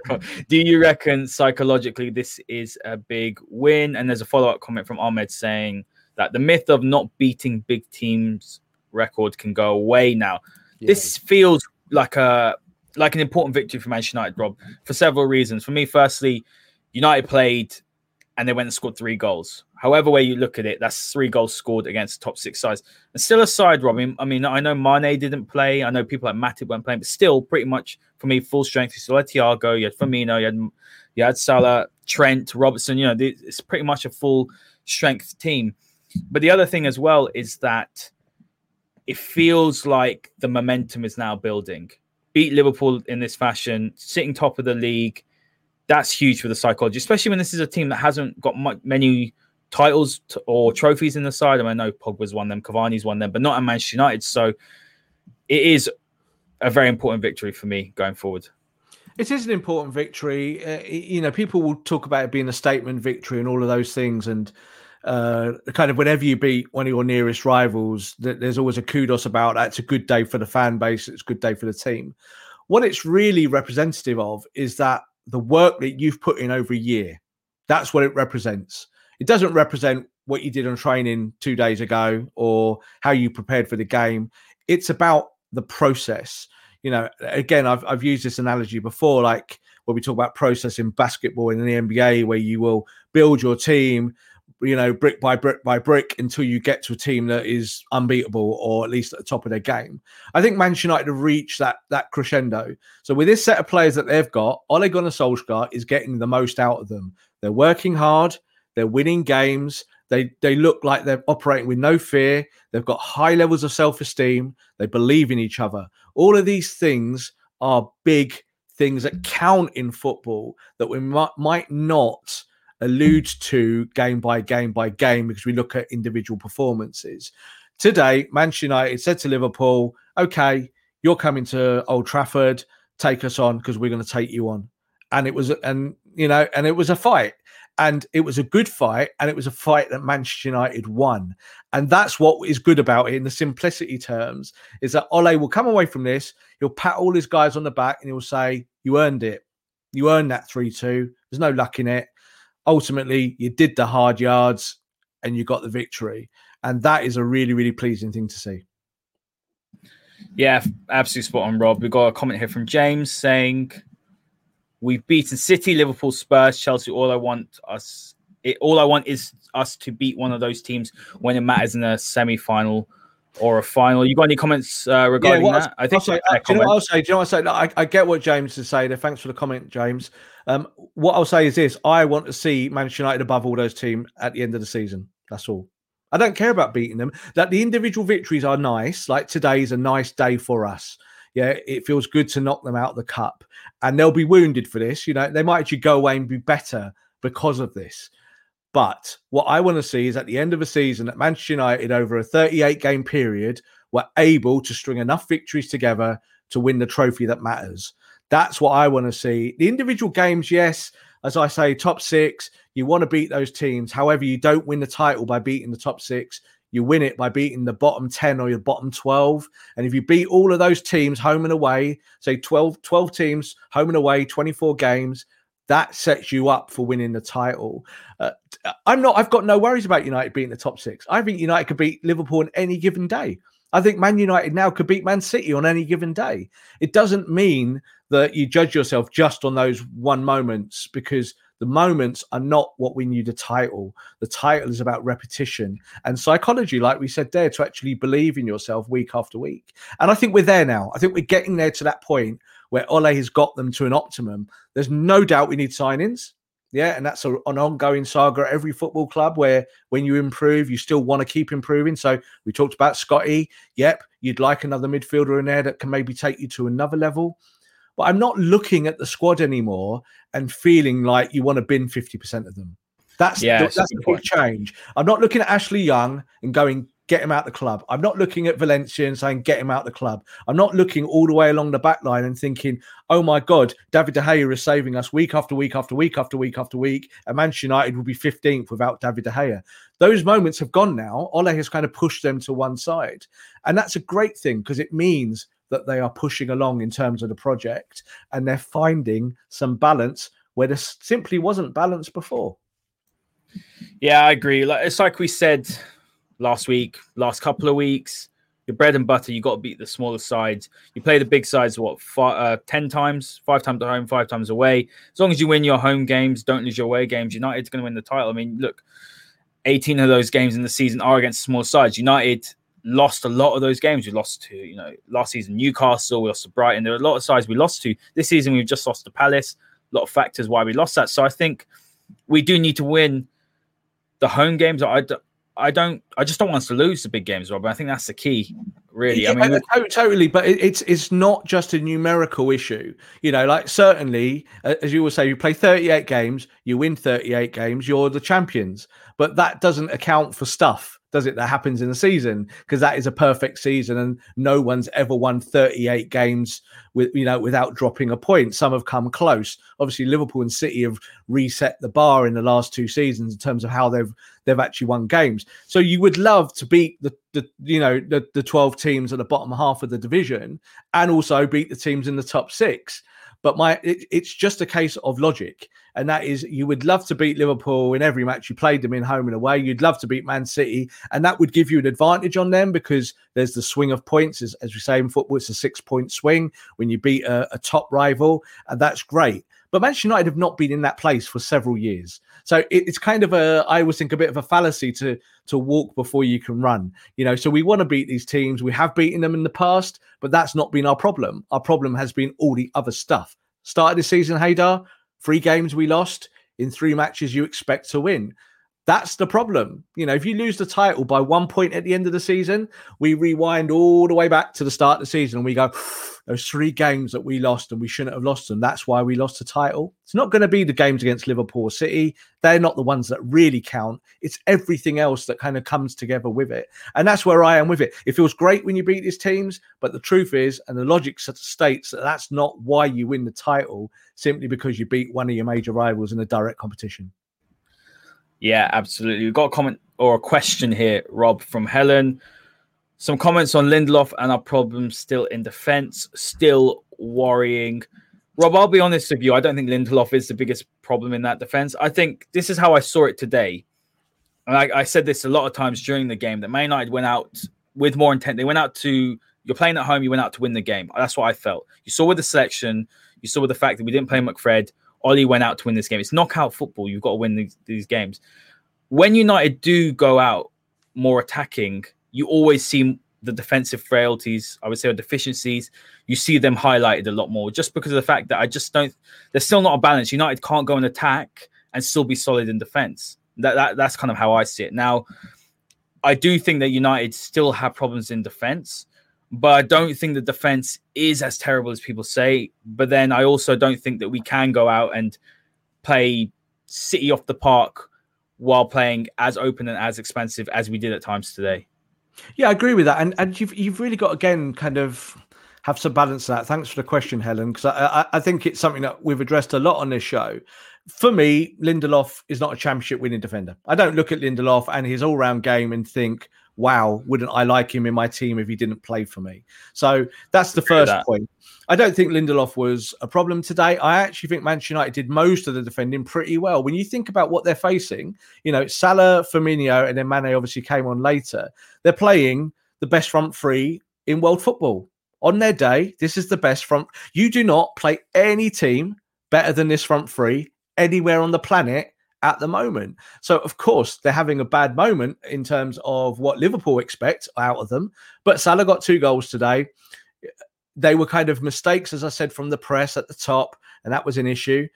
Do you reckon psychologically this is a big win? And there's a follow up comment from Ahmed saying that the myth of not beating big teams record can go away now. Yeah. This feels like a like an important victory for Manchester United, Rob, for several reasons. For me, firstly, United played and they went and scored three goals. However way you look at it, that's three goals scored against top six sides. And still aside, Robin, I mean, I know Mane didn't play. I know people like Matip weren't playing, but still pretty much for me, full strength. You still had Thiago, you had Firmino, you had, you had Salah, Trent, Robertson. You know, it's pretty much a full strength team. But the other thing as well is that it feels like the momentum is now building. Beat Liverpool in this fashion, sitting top of the league – that's huge for the psychology, especially when this is a team that hasn't got much, many titles to, or trophies in the side. I, mean, I know Pogba's won them, Cavani's won them, but not at Manchester United. So it is a very important victory for me going forward. It is an important victory. Uh, you know, people will talk about it being a statement victory and all of those things, and uh, kind of whenever you beat one of your nearest rivals, that there's always a kudos about that. It's a good day for the fan base. It's a good day for the team. What it's really representative of is that the work that you've put in over a year. That's what it represents. It doesn't represent what you did on training two days ago or how you prepared for the game. It's about the process. You know, again, I've I've used this analogy before, like when we talk about process in basketball in the NBA, where you will build your team, you know, brick by brick by brick until you get to a team that is unbeatable or at least at the top of their game. I think Manchester United have reached that that crescendo. So with this set of players that they've got, Ole Gunnar Solskjaer is getting the most out of them. They're working hard, they're winning games, they they look like they're operating with no fear. They've got high levels of self-esteem. They believe in each other. All of these things are big things that count in football that we might, might not allude to game by game by game because we look at individual performances. Today, Manchester United said to Liverpool, "Okay, you're coming to Old Trafford. Take us on because we're going to take you on." And it was, and you know, and it was a fight and it was a good fight and it was a fight that manchester united won. And that's what is good about it in the simplicity terms is that ole will come away from this he'll pat all his guys on the back and he'll say you earned it. You earned that 3-2 there's no luck in it. Ultimately you did the hard yards and you got the victory. And that is a really really pleasing thing to see. Yeah absolutely spot on rob. We've got a comment here from james saying We've beaten City, Liverpool, Spurs, Chelsea. All I want us, it, all I want is us to beat one of those teams when it matters in a semi-final or a final. You got any comments uh, regarding yeah, that? I think. Say, uh, do you know what I'll say? Do you know what I'll say? I, I get what James is saying. Thanks for the comment, James. Um, what I'll say is this: I want to see Manchester United above all those teams at the end of the season. That's all. I don't care about beating them. That the individual victories are nice. Like today is a nice day for us. Yeah, it feels good to knock them out of the cup and they'll be wounded for this. You know, they might actually go away and be better because of this. But what I want to see is at the end of a season that Manchester United, over a 38 game period, were able to string enough victories together to win the trophy that matters. That's what I want to see. The individual games, yes, as I say, top six, you want to beat those teams. However, you don't win the title by beating the top six. You win it by beating the bottom 10 or your bottom 12. And if you beat all of those teams home and away, say 12, 12 teams home and away, 24 games, that sets you up for winning the title. Uh, I'm not, I've got no worries about United beating the top six. I think United could beat Liverpool on any given day. I think Man United now could beat Man City on any given day. It doesn't mean that you judge yourself just on those one moments because the moments are not what we you the title. The title is about repetition and psychology, like we said there, to actually believe in yourself week after week. And I think we're there now. I think we're getting there to that point where Ole has got them to an optimum. There's no doubt we need signings. Yeah, and that's an ongoing saga at every football club where when you improve, you still want to keep improving. So we talked about Scotty. Yep, you'd like another midfielder in there that can maybe take you to another level. But I'm not looking at the squad anymore and feeling like you want to bin 50% of them. That's yeah, the, that's a big change. I'm not looking at Ashley Young and going, get him out the club. I'm not looking at Valencia and saying, get him out the club. I'm not looking all the way along the back line and thinking, oh my God, David De Gea is saving us week after week after week after week after week. And Manchester United will be 15th without David De Gea. Those moments have gone now. Ole has kind of pushed them to one side. And that's a great thing because it means that they are pushing along in terms of the project and they're finding some balance where there simply wasn't balance before. Yeah, I agree. Like it's like we said last week, last couple of weeks. Your bread and butter, you got to beat the smaller sides. You play the big sides, what, five, uh, 10 times, five times at home, five times away. As long as you win your home games, don't lose your away games, United's going to win the title. I mean, look, 18 of those games in the season are against small sides. United lost a lot of those games. We lost to, you know, last season Newcastle, we lost to Brighton. There are a lot of sides we lost to. This season we've just lost to Palace. A lot of factors why we lost that. So I think we do need to win the home games. I, I don't. I just don't want us to lose the big games, Rob. I think that's the key, really. Yeah, I mean, uh, totally. But it's it's not just a numerical issue. You know, like certainly, uh, as you will say, you play 38 games, you win 38 games, you're the champions. But that doesn't account for stuff does it, that happens in the season because that is a perfect season and no one's ever won 38 games with you know without dropping a point. Some have come close. Obviously, Liverpool and City have reset the bar in the last two seasons in terms of how they've they've actually won games. So you would love to beat the, the you know the, the 12 teams at the bottom half of the division and also beat the teams in the top six. But my it, it's just a case of logic, and that is you would love to beat Liverpool in every match you played them in home and away. You'd love to beat Man City, and that would give you an advantage on them because there's the swing of points, as, as we say in football, it's a six point swing when you beat a, a top rival, and that's great. But Manchester United have not been in that place for several years. So it, it's kind of a, I always think, a bit of a fallacy to to walk before you can run. You know, so we want to beat these teams. We have beaten them in the past, but that's not been our problem. Our problem has been all the other stuff. Started the season, Haider, three games we lost. In three matches, you expect to win. That's the problem. You know, if you lose the title by one point at the end of the season, we rewind all the way back to the start of the season and we go, those three games that we lost and we shouldn't have lost them. That's why we lost the title. It's not going to be the games against Liverpool City. They're not the ones that really count. It's everything else that kind of comes together with it. And that's where I am with it. It feels great when you beat these teams, but the truth is, and the logic states that that's not why you win the title simply because you beat one of your major rivals in a direct competition. Yeah, absolutely. We've got a comment or a question here, Rob, from Helen. Some comments on Lindelof and our problems still in defense, still worrying. Rob, I'll be honest with you. I don't think Lindelof is the biggest problem in that defense. I think this is how I saw it today. And I, I said this a lot of times during the game that Man United went out with more intent. They went out to, you're playing at home, you went out to win the game. That's what I felt. You saw with the selection, you saw with the fact that we didn't play McFred. Ole went out to win this game. It's knockout football. You've got to win these, these games. When United do go out more attacking, you always see the defensive frailties, I would say, or deficiencies. You see them highlighted a lot more just because of the fact that I just don't, there's still not a balance. United can't go and attack and still be solid in defense. That, that That's kind of how I see it. Now, I do think that United still have problems in defense but I don't think the defense is as terrible as people say. But then I also don't think that we can go out and play City off the park while playing as open and as expansive as we did at times today. Yeah, I agree with that, and and you've you've really got again kind of have some balance to that. Thanks for the question, Helen, because I, I think it's something that we've addressed a lot on this show. For me, Lindelof is not a championship winning defender. I don't look at Lindelof and his all round game and think, wow, wouldn't I like him in my team if he didn't play for me? So that's the first point. I don't think Lindelof was a problem today. I actually think Manchester United did most of the defending pretty well. When you think about what they're facing, you know, Salah, Firmino, and then Mane obviously came on later. They're playing the best front three in world football. On their day, this is the best front. You do not play any team better than this front three anywhere on the planet at the moment. So, of course, they're having a bad moment in terms of what Liverpool expect out of them. But Salah got two goals today. They were kind of mistakes, as I said, from the press at the top, and that was an issue.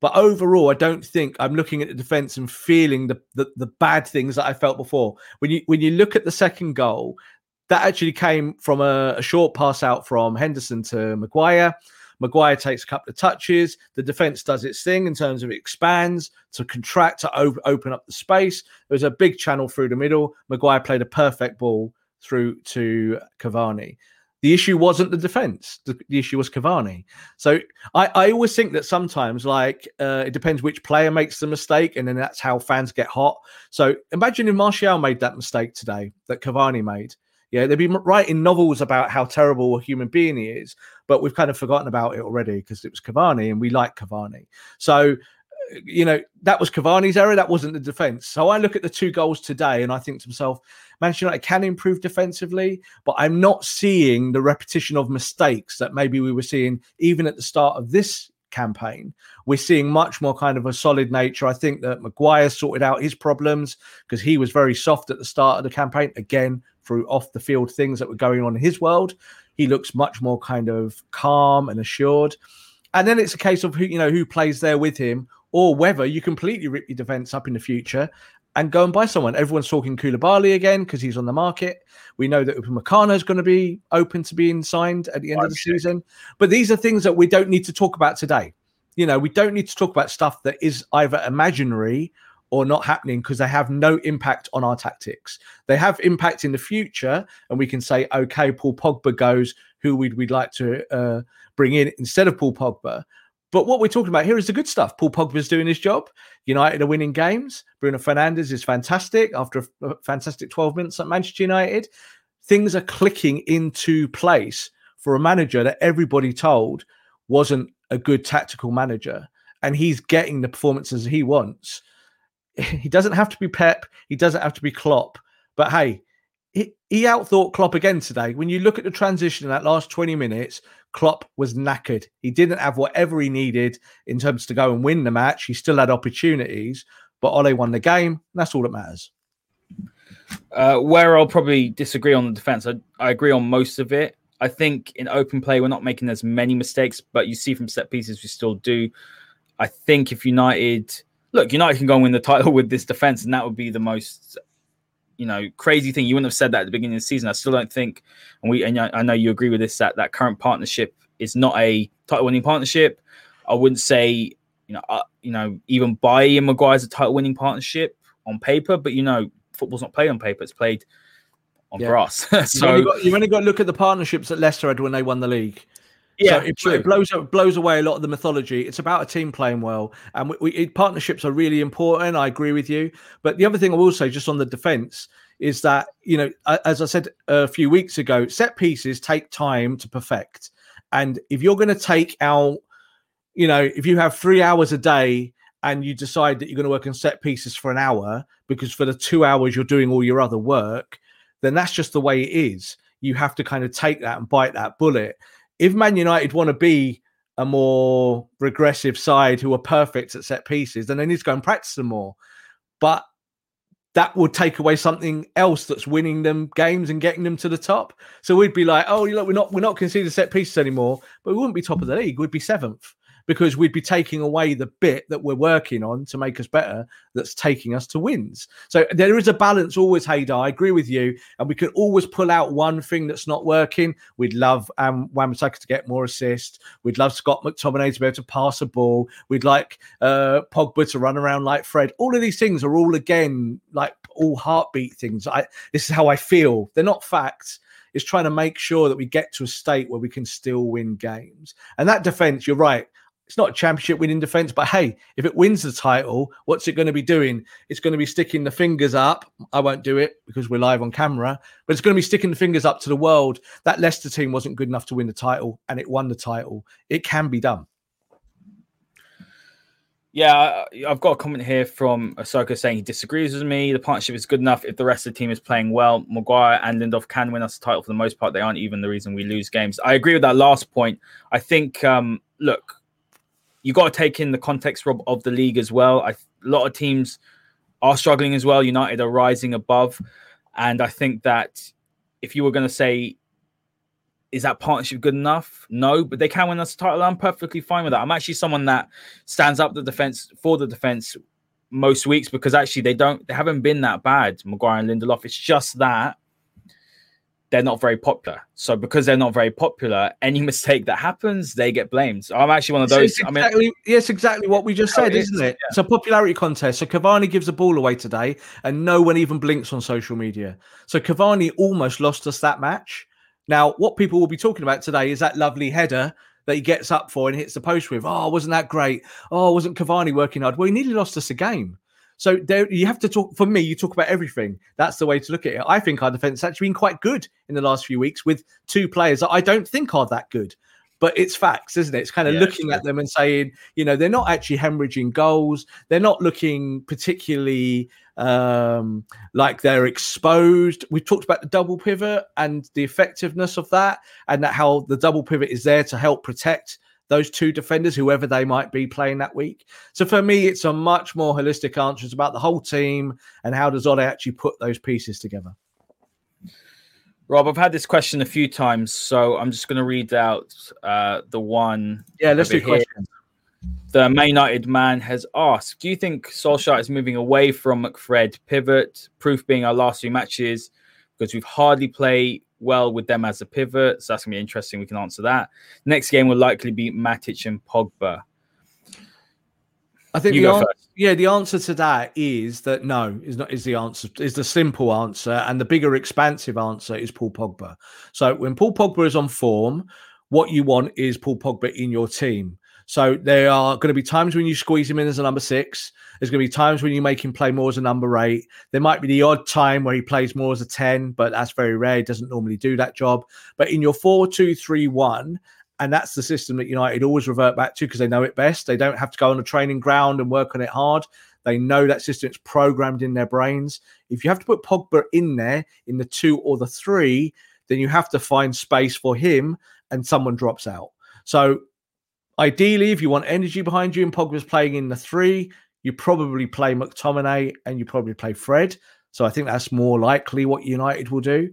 But overall, I don't think I'm looking at the defense and feeling the, the, the bad things that I felt before. When you when you look at the second goal, that actually came from a, a short pass out from Henderson to Maguire. Maguire takes a couple of touches. The defense does its thing in terms of it expands to contract to op- open up the space. There's a big channel through the middle. Maguire played a perfect ball through to Cavani. The issue wasn't the defense. The, the issue was Cavani. So I, I, always think that sometimes, like, uh, it depends which player makes the mistake, and then that's how fans get hot. So imagine if Martial made that mistake today that Cavani made. Yeah, they've been writing novels about how terrible a human being he is, but we've kind of forgotten about it already because it was Cavani and we like Cavani. So, uh, you know, that was Cavani's error. That wasn't the defense. So I look at the two goals today and I think to myself, Manchester United can improve defensively, but I'm not seeing the repetition of mistakes that maybe we were seeing even at the start of this campaign. We're seeing much more kind of a solid nature. I think that Maguire sorted out his problems because he was very soft at the start of the campaign. Again, through off the field things that were going on in his world. He looks much more kind of calm and assured. And then it's a case of who you know who plays there with him, or whether you completely rip your defense up in the future and go and buy someone. Everyone's talking Koulibaly again because he's on the market. We know that Upamecano is going to be open to being signed at the end of the season. But these are things that we don't need to talk about today. You know, we don't need to talk about stuff that is either imaginary or not happening because they have no impact on our tactics. They have impact in the future, and we can say, okay, Paul Pogba goes, who we'd, we'd like to uh, bring in instead of Paul Pogba. But what we're talking about here is the good stuff. Paul Pogba's doing his job. United are winning games. Bruno Fernandes is fantastic after a fantastic 12 minutes at Manchester United. Things are clicking into place for a manager that everybody told wasn't a good tactical manager. And he's getting the performances he wants. He doesn't have to be Pep. He doesn't have to be Klopp. But hey, he, he outthought Klopp again today. When you look at the transition in that last 20 minutes, Klopp was knackered. He didn't have whatever he needed in terms to go and win the match. He still had opportunities, but Ole won the game. That's all that matters. Uh, where I'll probably disagree on the defense, I, I agree on most of it. I think in open play, we're not making as many mistakes, but you see from set pieces, we still do. I think if United look, United can go and win the title with this defense, and that would be the most you know crazy thing. You wouldn't have said that at the beginning of the season. I still don't think, and we and I know you agree with this that that current partnership is not a title winning partnership. I wouldn't say you know uh, you know even Bailly and Maguire's a title winning partnership on paper, but you know football's not played on paper; it's played on yeah. grass. so you've only, got, you've only, got, to look at the partnerships that Leicester had when they won the league. Yeah, so it, it, blows blows away a lot of the mythology. It's about a team playing well, and we, we, partnerships are really important. I agree with you. But the other thing I will say, just on the defense, is that you know, as I said a few weeks ago, set pieces take time to perfect, and if you're going to take out, you know, if you have three hours a day and you decide that you're going to work on set pieces for an hour because for the two hours you're doing all your other work, then that's just the way it is. You have to kind of take that and bite that bullet if Man United want to be a more regressive side who are perfect at set pieces, then they need to go and practice them more. But that would take away something else that's winning them games and getting them to the top. So we'd be like, oh, look, we're not we're not conceding set pieces anymore, but we wouldn't be top of the league. We'd be seventh because we'd be taking away the bit that we're working on to make us better that's taking us to wins. So there is a balance always, Haider. I agree with you. And we can always pull out one thing that's not working. We'd love um, wan to get more assists. We'd love Scott McTominay to be able to pass a ball. We'd like uh, Pogba to run around like Fred. All of these things are all, again, like all heartbeat things. I, this is how I feel. They're not facts is trying to make sure that we get to a state where we can still win games. And that defense, you're right. It's not a championship winning defense, but hey, if it wins the title, what's it going to be doing? It's going to be sticking the fingers up. I won't do it because we're live on camera, but it's going to be sticking the fingers up to the world. That Leicester team wasn't good enough to win the title, and it won the title. It can be done. Yeah, I've got a comment here from Ahsoka saying he disagrees with me. The partnership is good enough if the rest of the team is playing well. Maguire and Lindelof can win us the title for the most part. They aren't even the reason we lose games. I agree with that last point. I think, um, look, you got to take in the context of, of the league as well. I, a lot of teams are struggling as well. United are rising above, and I think that if you were going to say, is that partnership good enough? No, but they can win us a title. I'm perfectly fine with that. I'm actually someone that stands up the defense for the defense most weeks because actually they don't they haven't been that bad. Maguire and Lindelof. It's just that they're not very popular. So because they're not very popular, any mistake that happens, they get blamed. So I'm actually one of those. So exactly, I mean, yes, exactly what we just said, isn't it? Yeah. It's a popularity contest. So Cavani gives the ball away today, and no one even blinks on social media. So Cavani almost lost us that match. Now, what people will be talking about today is that lovely header that he gets up for and hits the post with. Oh, wasn't that great? Oh, wasn't Cavani working hard? Well, he nearly lost us a game. So there, you have to talk. For me, you talk about everything. That's the way to look at it. I think our defense has actually been quite good in the last few weeks with two players that I don't think are that good. But it's facts, isn't it? It's kind of yeah, looking at them and saying, you know, they're not actually hemorrhaging goals. They're not looking particularly um, like they're exposed. We've talked about the double pivot and the effectiveness of that, and that how the double pivot is there to help protect those two defenders, whoever they might be playing that week. So for me, it's a much more holistic answer. It's about the whole team and how does Ole actually put those pieces together. Rob, I've had this question a few times, so I'm just going to read out uh, the one. Yeah, let's do here. questions. The Man United man has asked, do you think Solskjaer is moving away from McFred pivot? Proof being our last few matches, because we've hardly played well with them as a pivot. So that's gonna be interesting. We can answer that. Next game will likely be Matic and Pogba. I think You the go an- yeah, the answer to that is that no, is not is the answer is the simple answer, and the bigger expansive answer is Paul Pogba. So when Paul Pogba is on form, what you want is Paul Pogba in your team. So there are going to be times when you squeeze him in as a number six. There's going to be times when you make him play more as a number eight. There might be the odd time where he plays more as a 10, but that's very rare. He doesn't normally do that job. But in your 4 2 3 1, and that's the system that United always revert back to because they know it best. They don't have to go on a training ground and work on it hard. They know that system, it's programmed in their brains. If you have to put Pogba in there in the two or the three, then you have to find space for him and someone drops out. So ideally, if you want energy behind you and Pogba's playing in the three, you probably play McTominay and you probably play Fred. So I think that's more likely what United will do.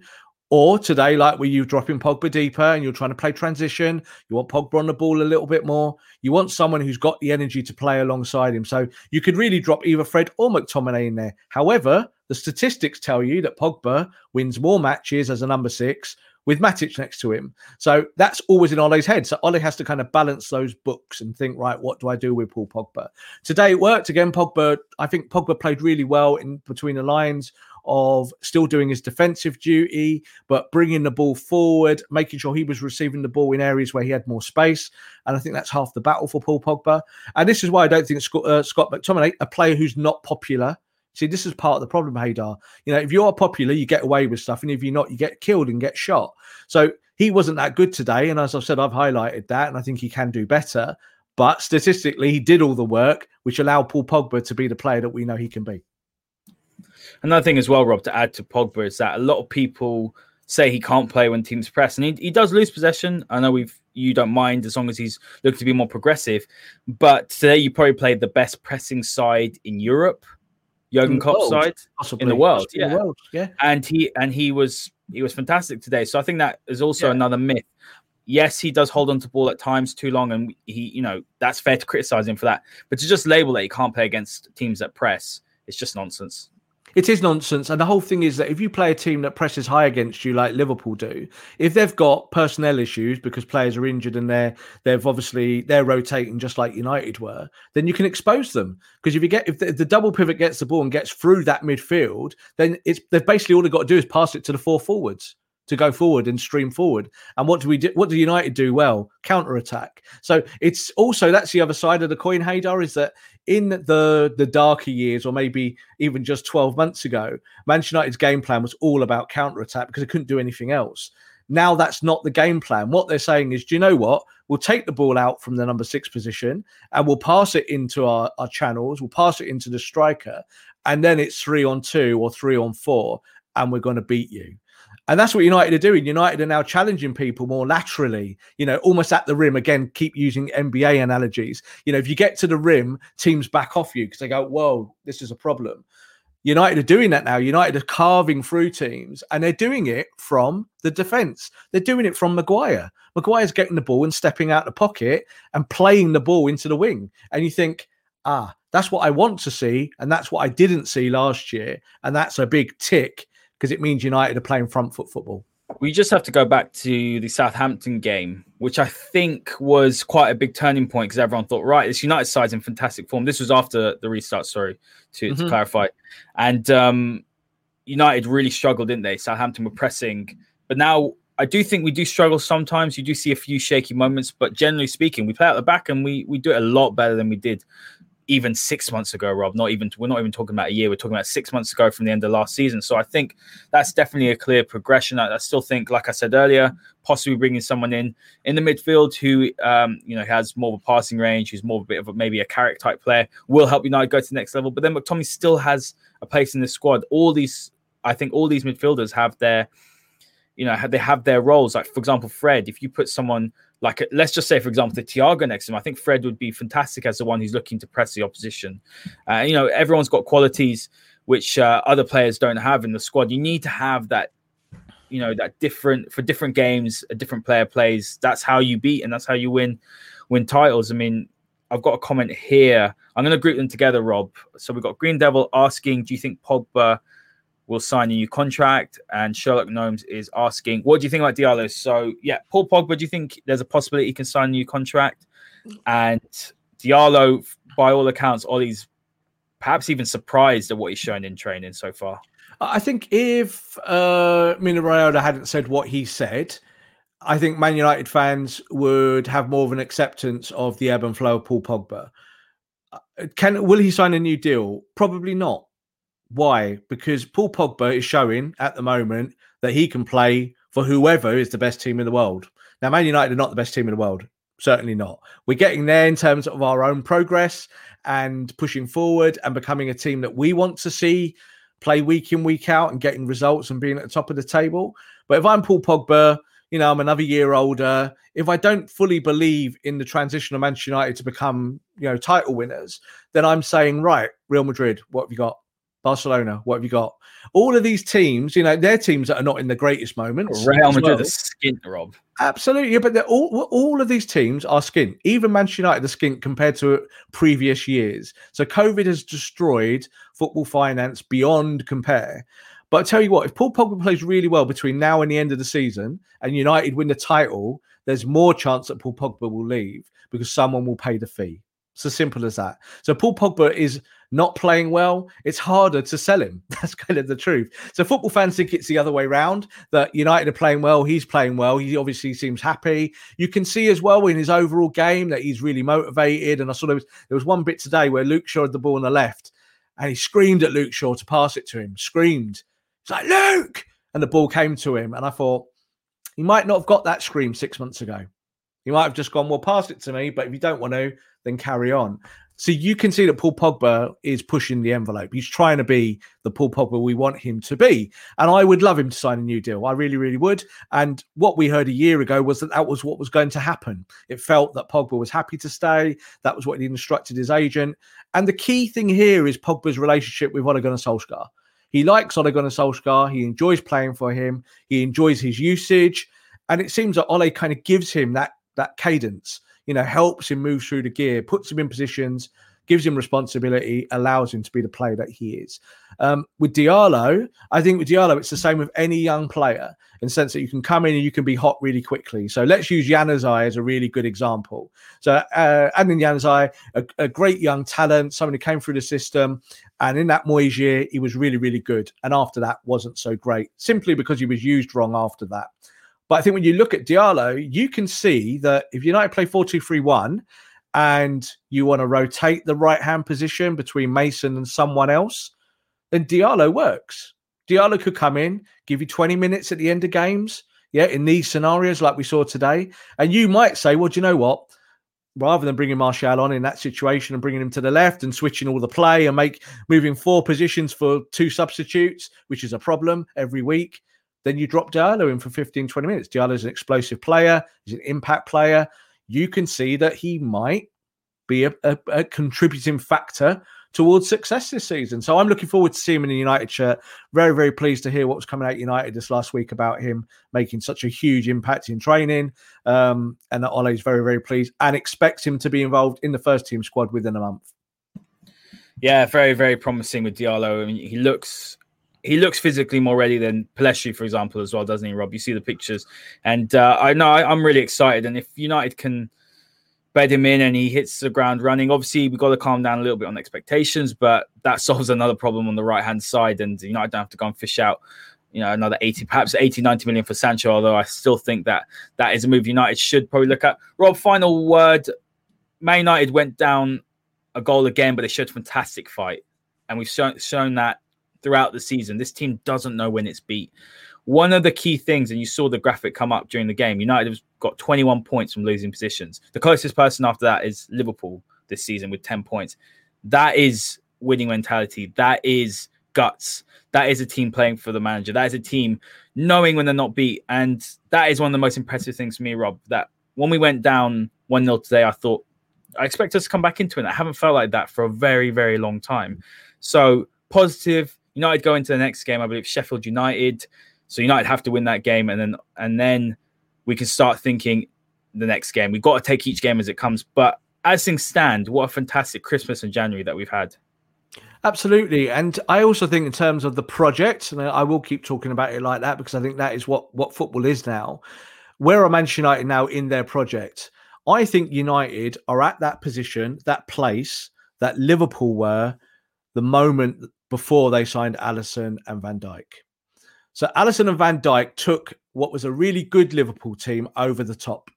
Or today, like where you're dropping Pogba deeper and you're trying to play transition, you want Pogba on the ball a little bit more. You want someone who's got the energy to play alongside him. So you could really drop either Fred or McTominay in there. However, the statistics tell you that Pogba wins more matches as a number six with Matic next to him. So that's always in Ole's head. So Ole has to kind of balance those books and think, right, what do I do with Paul Pogba? Today it worked again. Pogba, I think Pogba played really well in between the lines of still doing his defensive duty, but bringing the ball forward, making sure he was receiving the ball in areas where he had more space. And I think that's half the battle for Paul Pogba. And this is why I don't think Scott, uh, Scott McTominay, a player who's not popular, See, this is part of the problem, Haider. You know, if you're popular, you get away with stuff, and if you're not, you get killed and get shot. So he wasn't that good today, and as I've said, I've highlighted that, and I think he can do better. But statistically, he did all the work, which allowed Paul Pogba to be the player that we know he can be. Another thing as well, Rob, to add to Pogba is that a lot of people say he can't play when teams press, and he, he does lose possession. I know we've you don't mind as long as he's looking to be more progressive, but today you probably played the best pressing side in Europe, Jurgen Klopp's side Possibly in the world, in yeah. the world, yeah. and he and he was he was fantastic today. So I think that is also Yeah. another myth. Yes, he does hold on to ball at times too long, and he, you know, that's fair to criticize him for that. But to just label that he can't play against teams that press, it's just nonsense. It is nonsense. And the whole thing is that if you play a team that presses high against you, like Liverpool do, if they've got personnel issues because players are injured and they're they've obviously they're rotating just like United were, then you can expose them. Because if you get if the, if the double pivot gets the ball and gets through that midfield, then it's they've basically all they've got to do is pass it to the four forwards to go forward and stream forward. And what do we do? What do United do well? Counter attack. So it's also that's the other side of the coin, Haider, is that in the the darker years, or maybe even just 12 months ago, Manchester United's game plan was all about counter attack because it couldn't do anything else. Now that's not the game plan. What they're saying is, do you know what? We'll take the ball out from the number six position and we'll pass it into our, our channels. We'll pass it into the striker, and then it's three on two or three on four, and we're going to beat you. And that's what United are doing. United are now challenging people more laterally, you know, almost at the rim. Again, keep using NBA analogies. You know, if you get to the rim, teams back off you because they go, whoa, this is a problem. United are doing that now. United are carving through teams and they're doing it from the defense. They're doing it from Maguire. Maguire's getting the ball and stepping out the pocket and playing the ball into the wing. And you think, ah, that's what I want to see. And that's what I didn't see last year. And that's a big tick because it means United are playing front foot football. We just have to go back to the Southampton game, which I think was quite a big turning point because everyone thought, right, this United side's in fantastic form. This was after the restart, sorry, to, to Mhm. clarify. And um, United really struggled, didn't they? Southampton were pressing. But now I do think we do struggle sometimes. You do see a few shaky moments, but generally speaking, we play out the back and we, we do it a lot better than we did even six months ago, Rob. Not even we're not even talking about a year. We're talking about six months ago from the end of last season. So I think that's definitely a clear progression. I, I still think, like I said earlier, possibly bringing someone in in the midfield who um, you know has more of a passing range, who's more of a bit of a, maybe a character type player, will help United go to the next level. But then McTominay still has a place in the squad. All these, I think, all these midfielders have their you know, they have their roles. Like, for example, Fred, if you put someone like, let's just say, for example, the Thiago next to him, I think Fred would be fantastic as the one who's looking to press the opposition. Uh, you know, everyone's got qualities which uh, other players don't have in the squad. You need to have that, you know, that different for different games, a different player plays. That's how you beat and that's how you win win titles. I mean, I've got a comment here. I'm going to group them together, Rob. So we've got Green Devil asking, do you think Pogba will sign a new contract. And Sherlock Gnomes is asking, what do you think about Diallo? So, yeah, Paul Pogba, do you think there's a possibility he can sign a new contract? And Diallo, by all accounts, Ole's perhaps even surprised at what he's shown in training so far. I think if uh, Mino hadn't said what he said, I think Man United fans would have more of an acceptance of the ebb and flow of Paul Pogba. Uh, can will he sign a new deal? Probably not. Why? Because Paul Pogba is showing at the moment that he can play for whoever is the best team in the world. Now, Man United are not the best team in the world. Certainly not. We're getting there in terms of our own progress and pushing forward and becoming a team that we want to see play week in, week out and getting results and being at the top of the table. But if I'm Paul Pogba, you know, I'm another year older. If I don't fully believe in the transition of Manchester United to become, you know, title winners, then I'm saying, right, Real Madrid, what have you got? Barcelona, what have you got? All of these teams, you know, they're teams that are not in the greatest moments. Real Madrid well. is skint, Rob. Absolutely, but all all of these teams are skint. Even Manchester United are skint compared to previous years. So COVID has destroyed football finance beyond compare. But I tell you what, if Paul Pogba plays really well between now and the end of the season, and United win the title, there's more chance that Paul Pogba will leave because someone will pay the fee. It's as simple as that. So Paul Pogba is not playing well, it's harder to sell him. That's kind of the truth. So football fans think it's the other way around that United are playing well, he's playing well. He obviously seems happy. You can see as well in his overall game that he's really motivated. And I saw there was, there was one bit today where Luke Shaw had the ball on the left and he screamed at Luke Shaw to pass it to him, screamed. It's like, Luke! And the ball came to him. And I thought, he might not have got that scream six months ago. He might have just gone, well, pass it to me. But if you don't want to, then carry on. So you can see that Paul Pogba is pushing the envelope. He's trying to be the Paul Pogba we want him to be. And I would love him to sign a new deal. I really, really would. And what we heard a year ago was that that was what was going to happen. It felt that Pogba was happy to stay. That was what he instructed his agent. And the key thing here is Pogba's relationship with Ole Gunnar Solskjaer. He likes Ole Gunnar Solskjaer. He enjoys playing for him. He enjoys his usage. And it seems that Ole kind of gives him that, that cadence you know, helps him move through the gear, puts him in positions, gives him responsibility, allows him to be the player that he is. Um, with Diallo, I think with Diallo, it's the same with any young player in the sense that you can come in and you can be hot really quickly. So let's use Januzaj as a really good example. So uh, Adnan Januzaj, a, a great young talent, someone who came through the system. And in that Moyes year, he was really, really good. And after that, wasn't so great, simply because he was used wrong after that. But I think when you look at Diallo, you can see that if United play 4 2 3 1 and you want to rotate the right hand position between Mason and someone else, then Diallo works. Diallo could come in, give you 20 minutes at the end of games. Yeah, in these scenarios like we saw today. And you might say, well, do you know what? Rather than bringing Martial on in that situation and bringing him to the left and switching all the play and make moving four positions for two substitutes, which is a problem every week, then you drop Diallo in for 15, 20 minutes. Diallo is an explosive player, he's an impact player. You can see that he might be a, a, a, contributing factor towards success this season. So I'm looking forward to seeing him in the United shirt. Very, very pleased to hear what was coming out United this last week about him making such a huge impact in training. Um, and that Ole is very, very pleased and expects him to be involved in the first team squad within a month. Yeah, very, very promising with Diallo. I mean, he looks he looks physically more ready than Pellistri, for example, as well, doesn't he, Rob? You see the pictures, and uh, I know I, am really excited. And if United can bed him in and he hits the ground running, obviously we've got to calm down a little bit on expectations, but that solves another problem on the right hand side, and United don't have to go and fish out. You know, another 80, perhaps 80, 90 million for Sancho, although I still think that that is a move United should probably look at. Rob, final word. Man United went down a goal again, but they showed a fantastic fight. And we've shown, shown that throughout the season. This team doesn't know when it's beat. One of the key things, and you saw the graphic come up during the game, United have got 21 points from losing positions. The closest person after that is Liverpool this season with 10 points. That is winning mentality. That is guts. That is a team playing for the manager. That is a team knowing when they're not beat. And that is one of the most impressive things for me, Rob. That when we went down 1 0 today, I thought, I expect us to come back into it. I haven't felt like that for a very, very long time. So positive, United go into the next game, I believe Sheffield United. So United have to win that game, and then and then we can start thinking the next game. We've got to take each game as it comes. But as things stand, what a fantastic Christmas and January that we've had. Absolutely, and I also think in terms of the project, and I will keep talking about it like that because I think that is what what football is now. Where are Manchester United now in their project? I think United are at that position, that place that Liverpool were the moment before they signed Alisson and Van Dijk. So Alisson and Van Dijk took what was a really good Liverpool team over the top.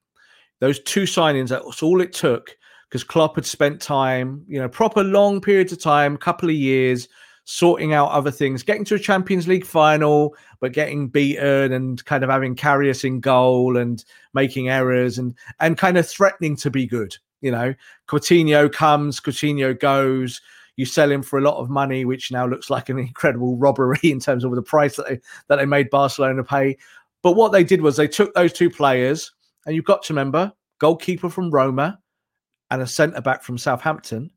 Those two signings, that's all it took because Klopp had spent time, you know, proper long periods of time, couple of years, sorting out other things, getting to a Champions League final, but getting beaten and kind of having Karius in goal and making errors and and kind of threatening to be good. You know, Coutinho comes, Coutinho goes. You sell him for a lot of money, which now looks like an incredible robbery in terms of the price that they that they made Barcelona pay. But what they did was they took those two players, and you've got to remember goalkeeper from Roma and a centre back from Southampton.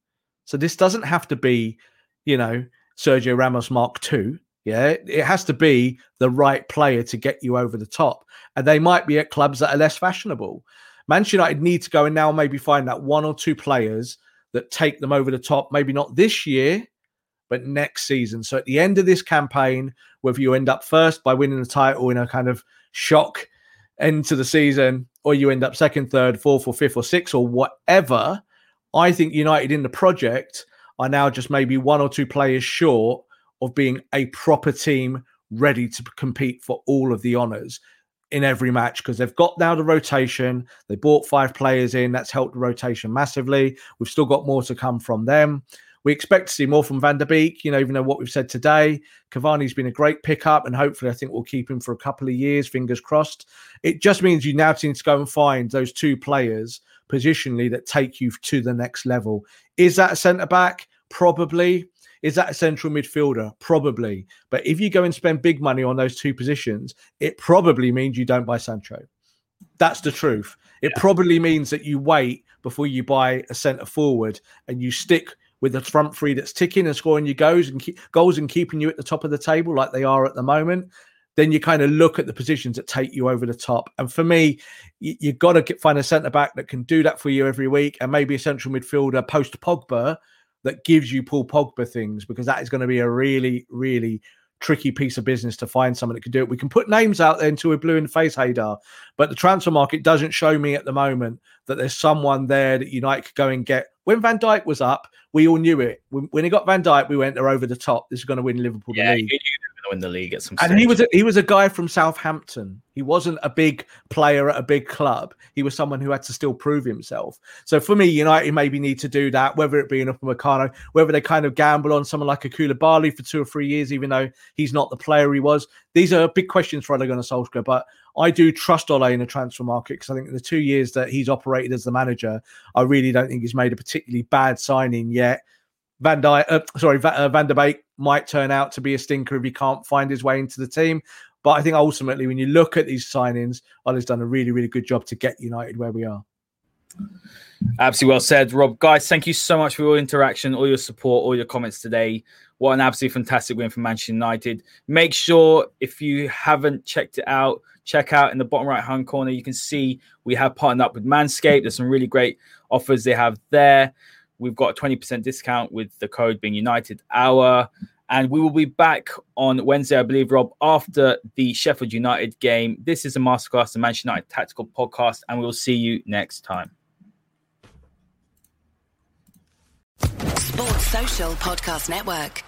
So this doesn't have to be, you know, Sergio Ramos Mark II. Yeah, it has to be the right player to get you over the top. And they might be at clubs that are less fashionable. Manchester United need to go and now maybe find that one or two players that take them over the top, maybe not this year, but next season. So at the end of this campaign, whether you end up first by winning the title in a kind of shock end to the season, or you end up second, third, fourth, or fifth, or sixth, or whatever, I think United in the project are now just maybe one or two players short of being a proper team ready to compete for all of the honours in every match because they've got now the rotation. They bought five players in. That's helped the rotation massively. We've still got more to come from them. We expect to see more from Van der Beek, you know, even though what we've said today. Cavani's been a great pickup, and hopefully, I think we'll keep him for a couple of years, fingers crossed. It just means you now need to go and find those two players positionally that take you to the next level. Is that a centre back? Probably. Is that a central midfielder? Probably. But if you go and spend big money on those two positions, it probably means you don't buy Sancho. That's the truth. It yeah. probably means that you wait before you buy a centre forward and you stick with the front three that's ticking and scoring your goals and keep, goals and keeping you at the top of the table like they are at the moment. Then you kind of look at the positions that take you over the top. And for me, you, have got to find a centre back that can do that for you every week, and maybe a central midfielder post Pogba that gives you Paul Pogba things because that is going to be a really, really tricky piece of business to find someone that can do it. We can put names out there until we're blue in the face, Haider, but the transfer market doesn't show me at the moment that there's someone there that United could go and get. When Van Dijk was up, we all knew it. When, when he got Van Dijk, we went, they're over the top. This is going to win Liverpool yeah, the league win the league at some stage. And he was a, he was a guy from Southampton. He wasn't a big player at a big club. He was someone who had to still prove himself. So for me, United maybe need to do that, whether it be an Upamecano, whether they kind of gamble on someone like a Koulibaly for two or three years, even though he's not the player he was. These are big questions for Ole Gunnar Solskjaer, but I do trust Ole in the transfer market because I think in the two years that he's operated as the manager, I really don't think he's made a particularly bad signing yet. Van Dijk, uh, sorry, uh, Van der Beek might turn out to be a stinker if he can't find his way into the team. But I think ultimately, when you look at these signings, Ole's done a really, really good job to get United where we are. Absolutely well said, Rob. Guys, thank you so much for your interaction, all your support, all your comments today. What an absolutely fantastic win for Manchester United. Make sure if you haven't checked it out, check out in the bottom right hand corner. You can see we have partnered up with Manscaped. There's some really great offers they have there. We've got a 20% discount with the code being United Hour. And we will be back on Wednesday, I believe, Rob, after the Sheffield United game. This is a masterclass, the Manchester United Tactical Podcast, and we'll see you next time. Sports Social Podcast Network.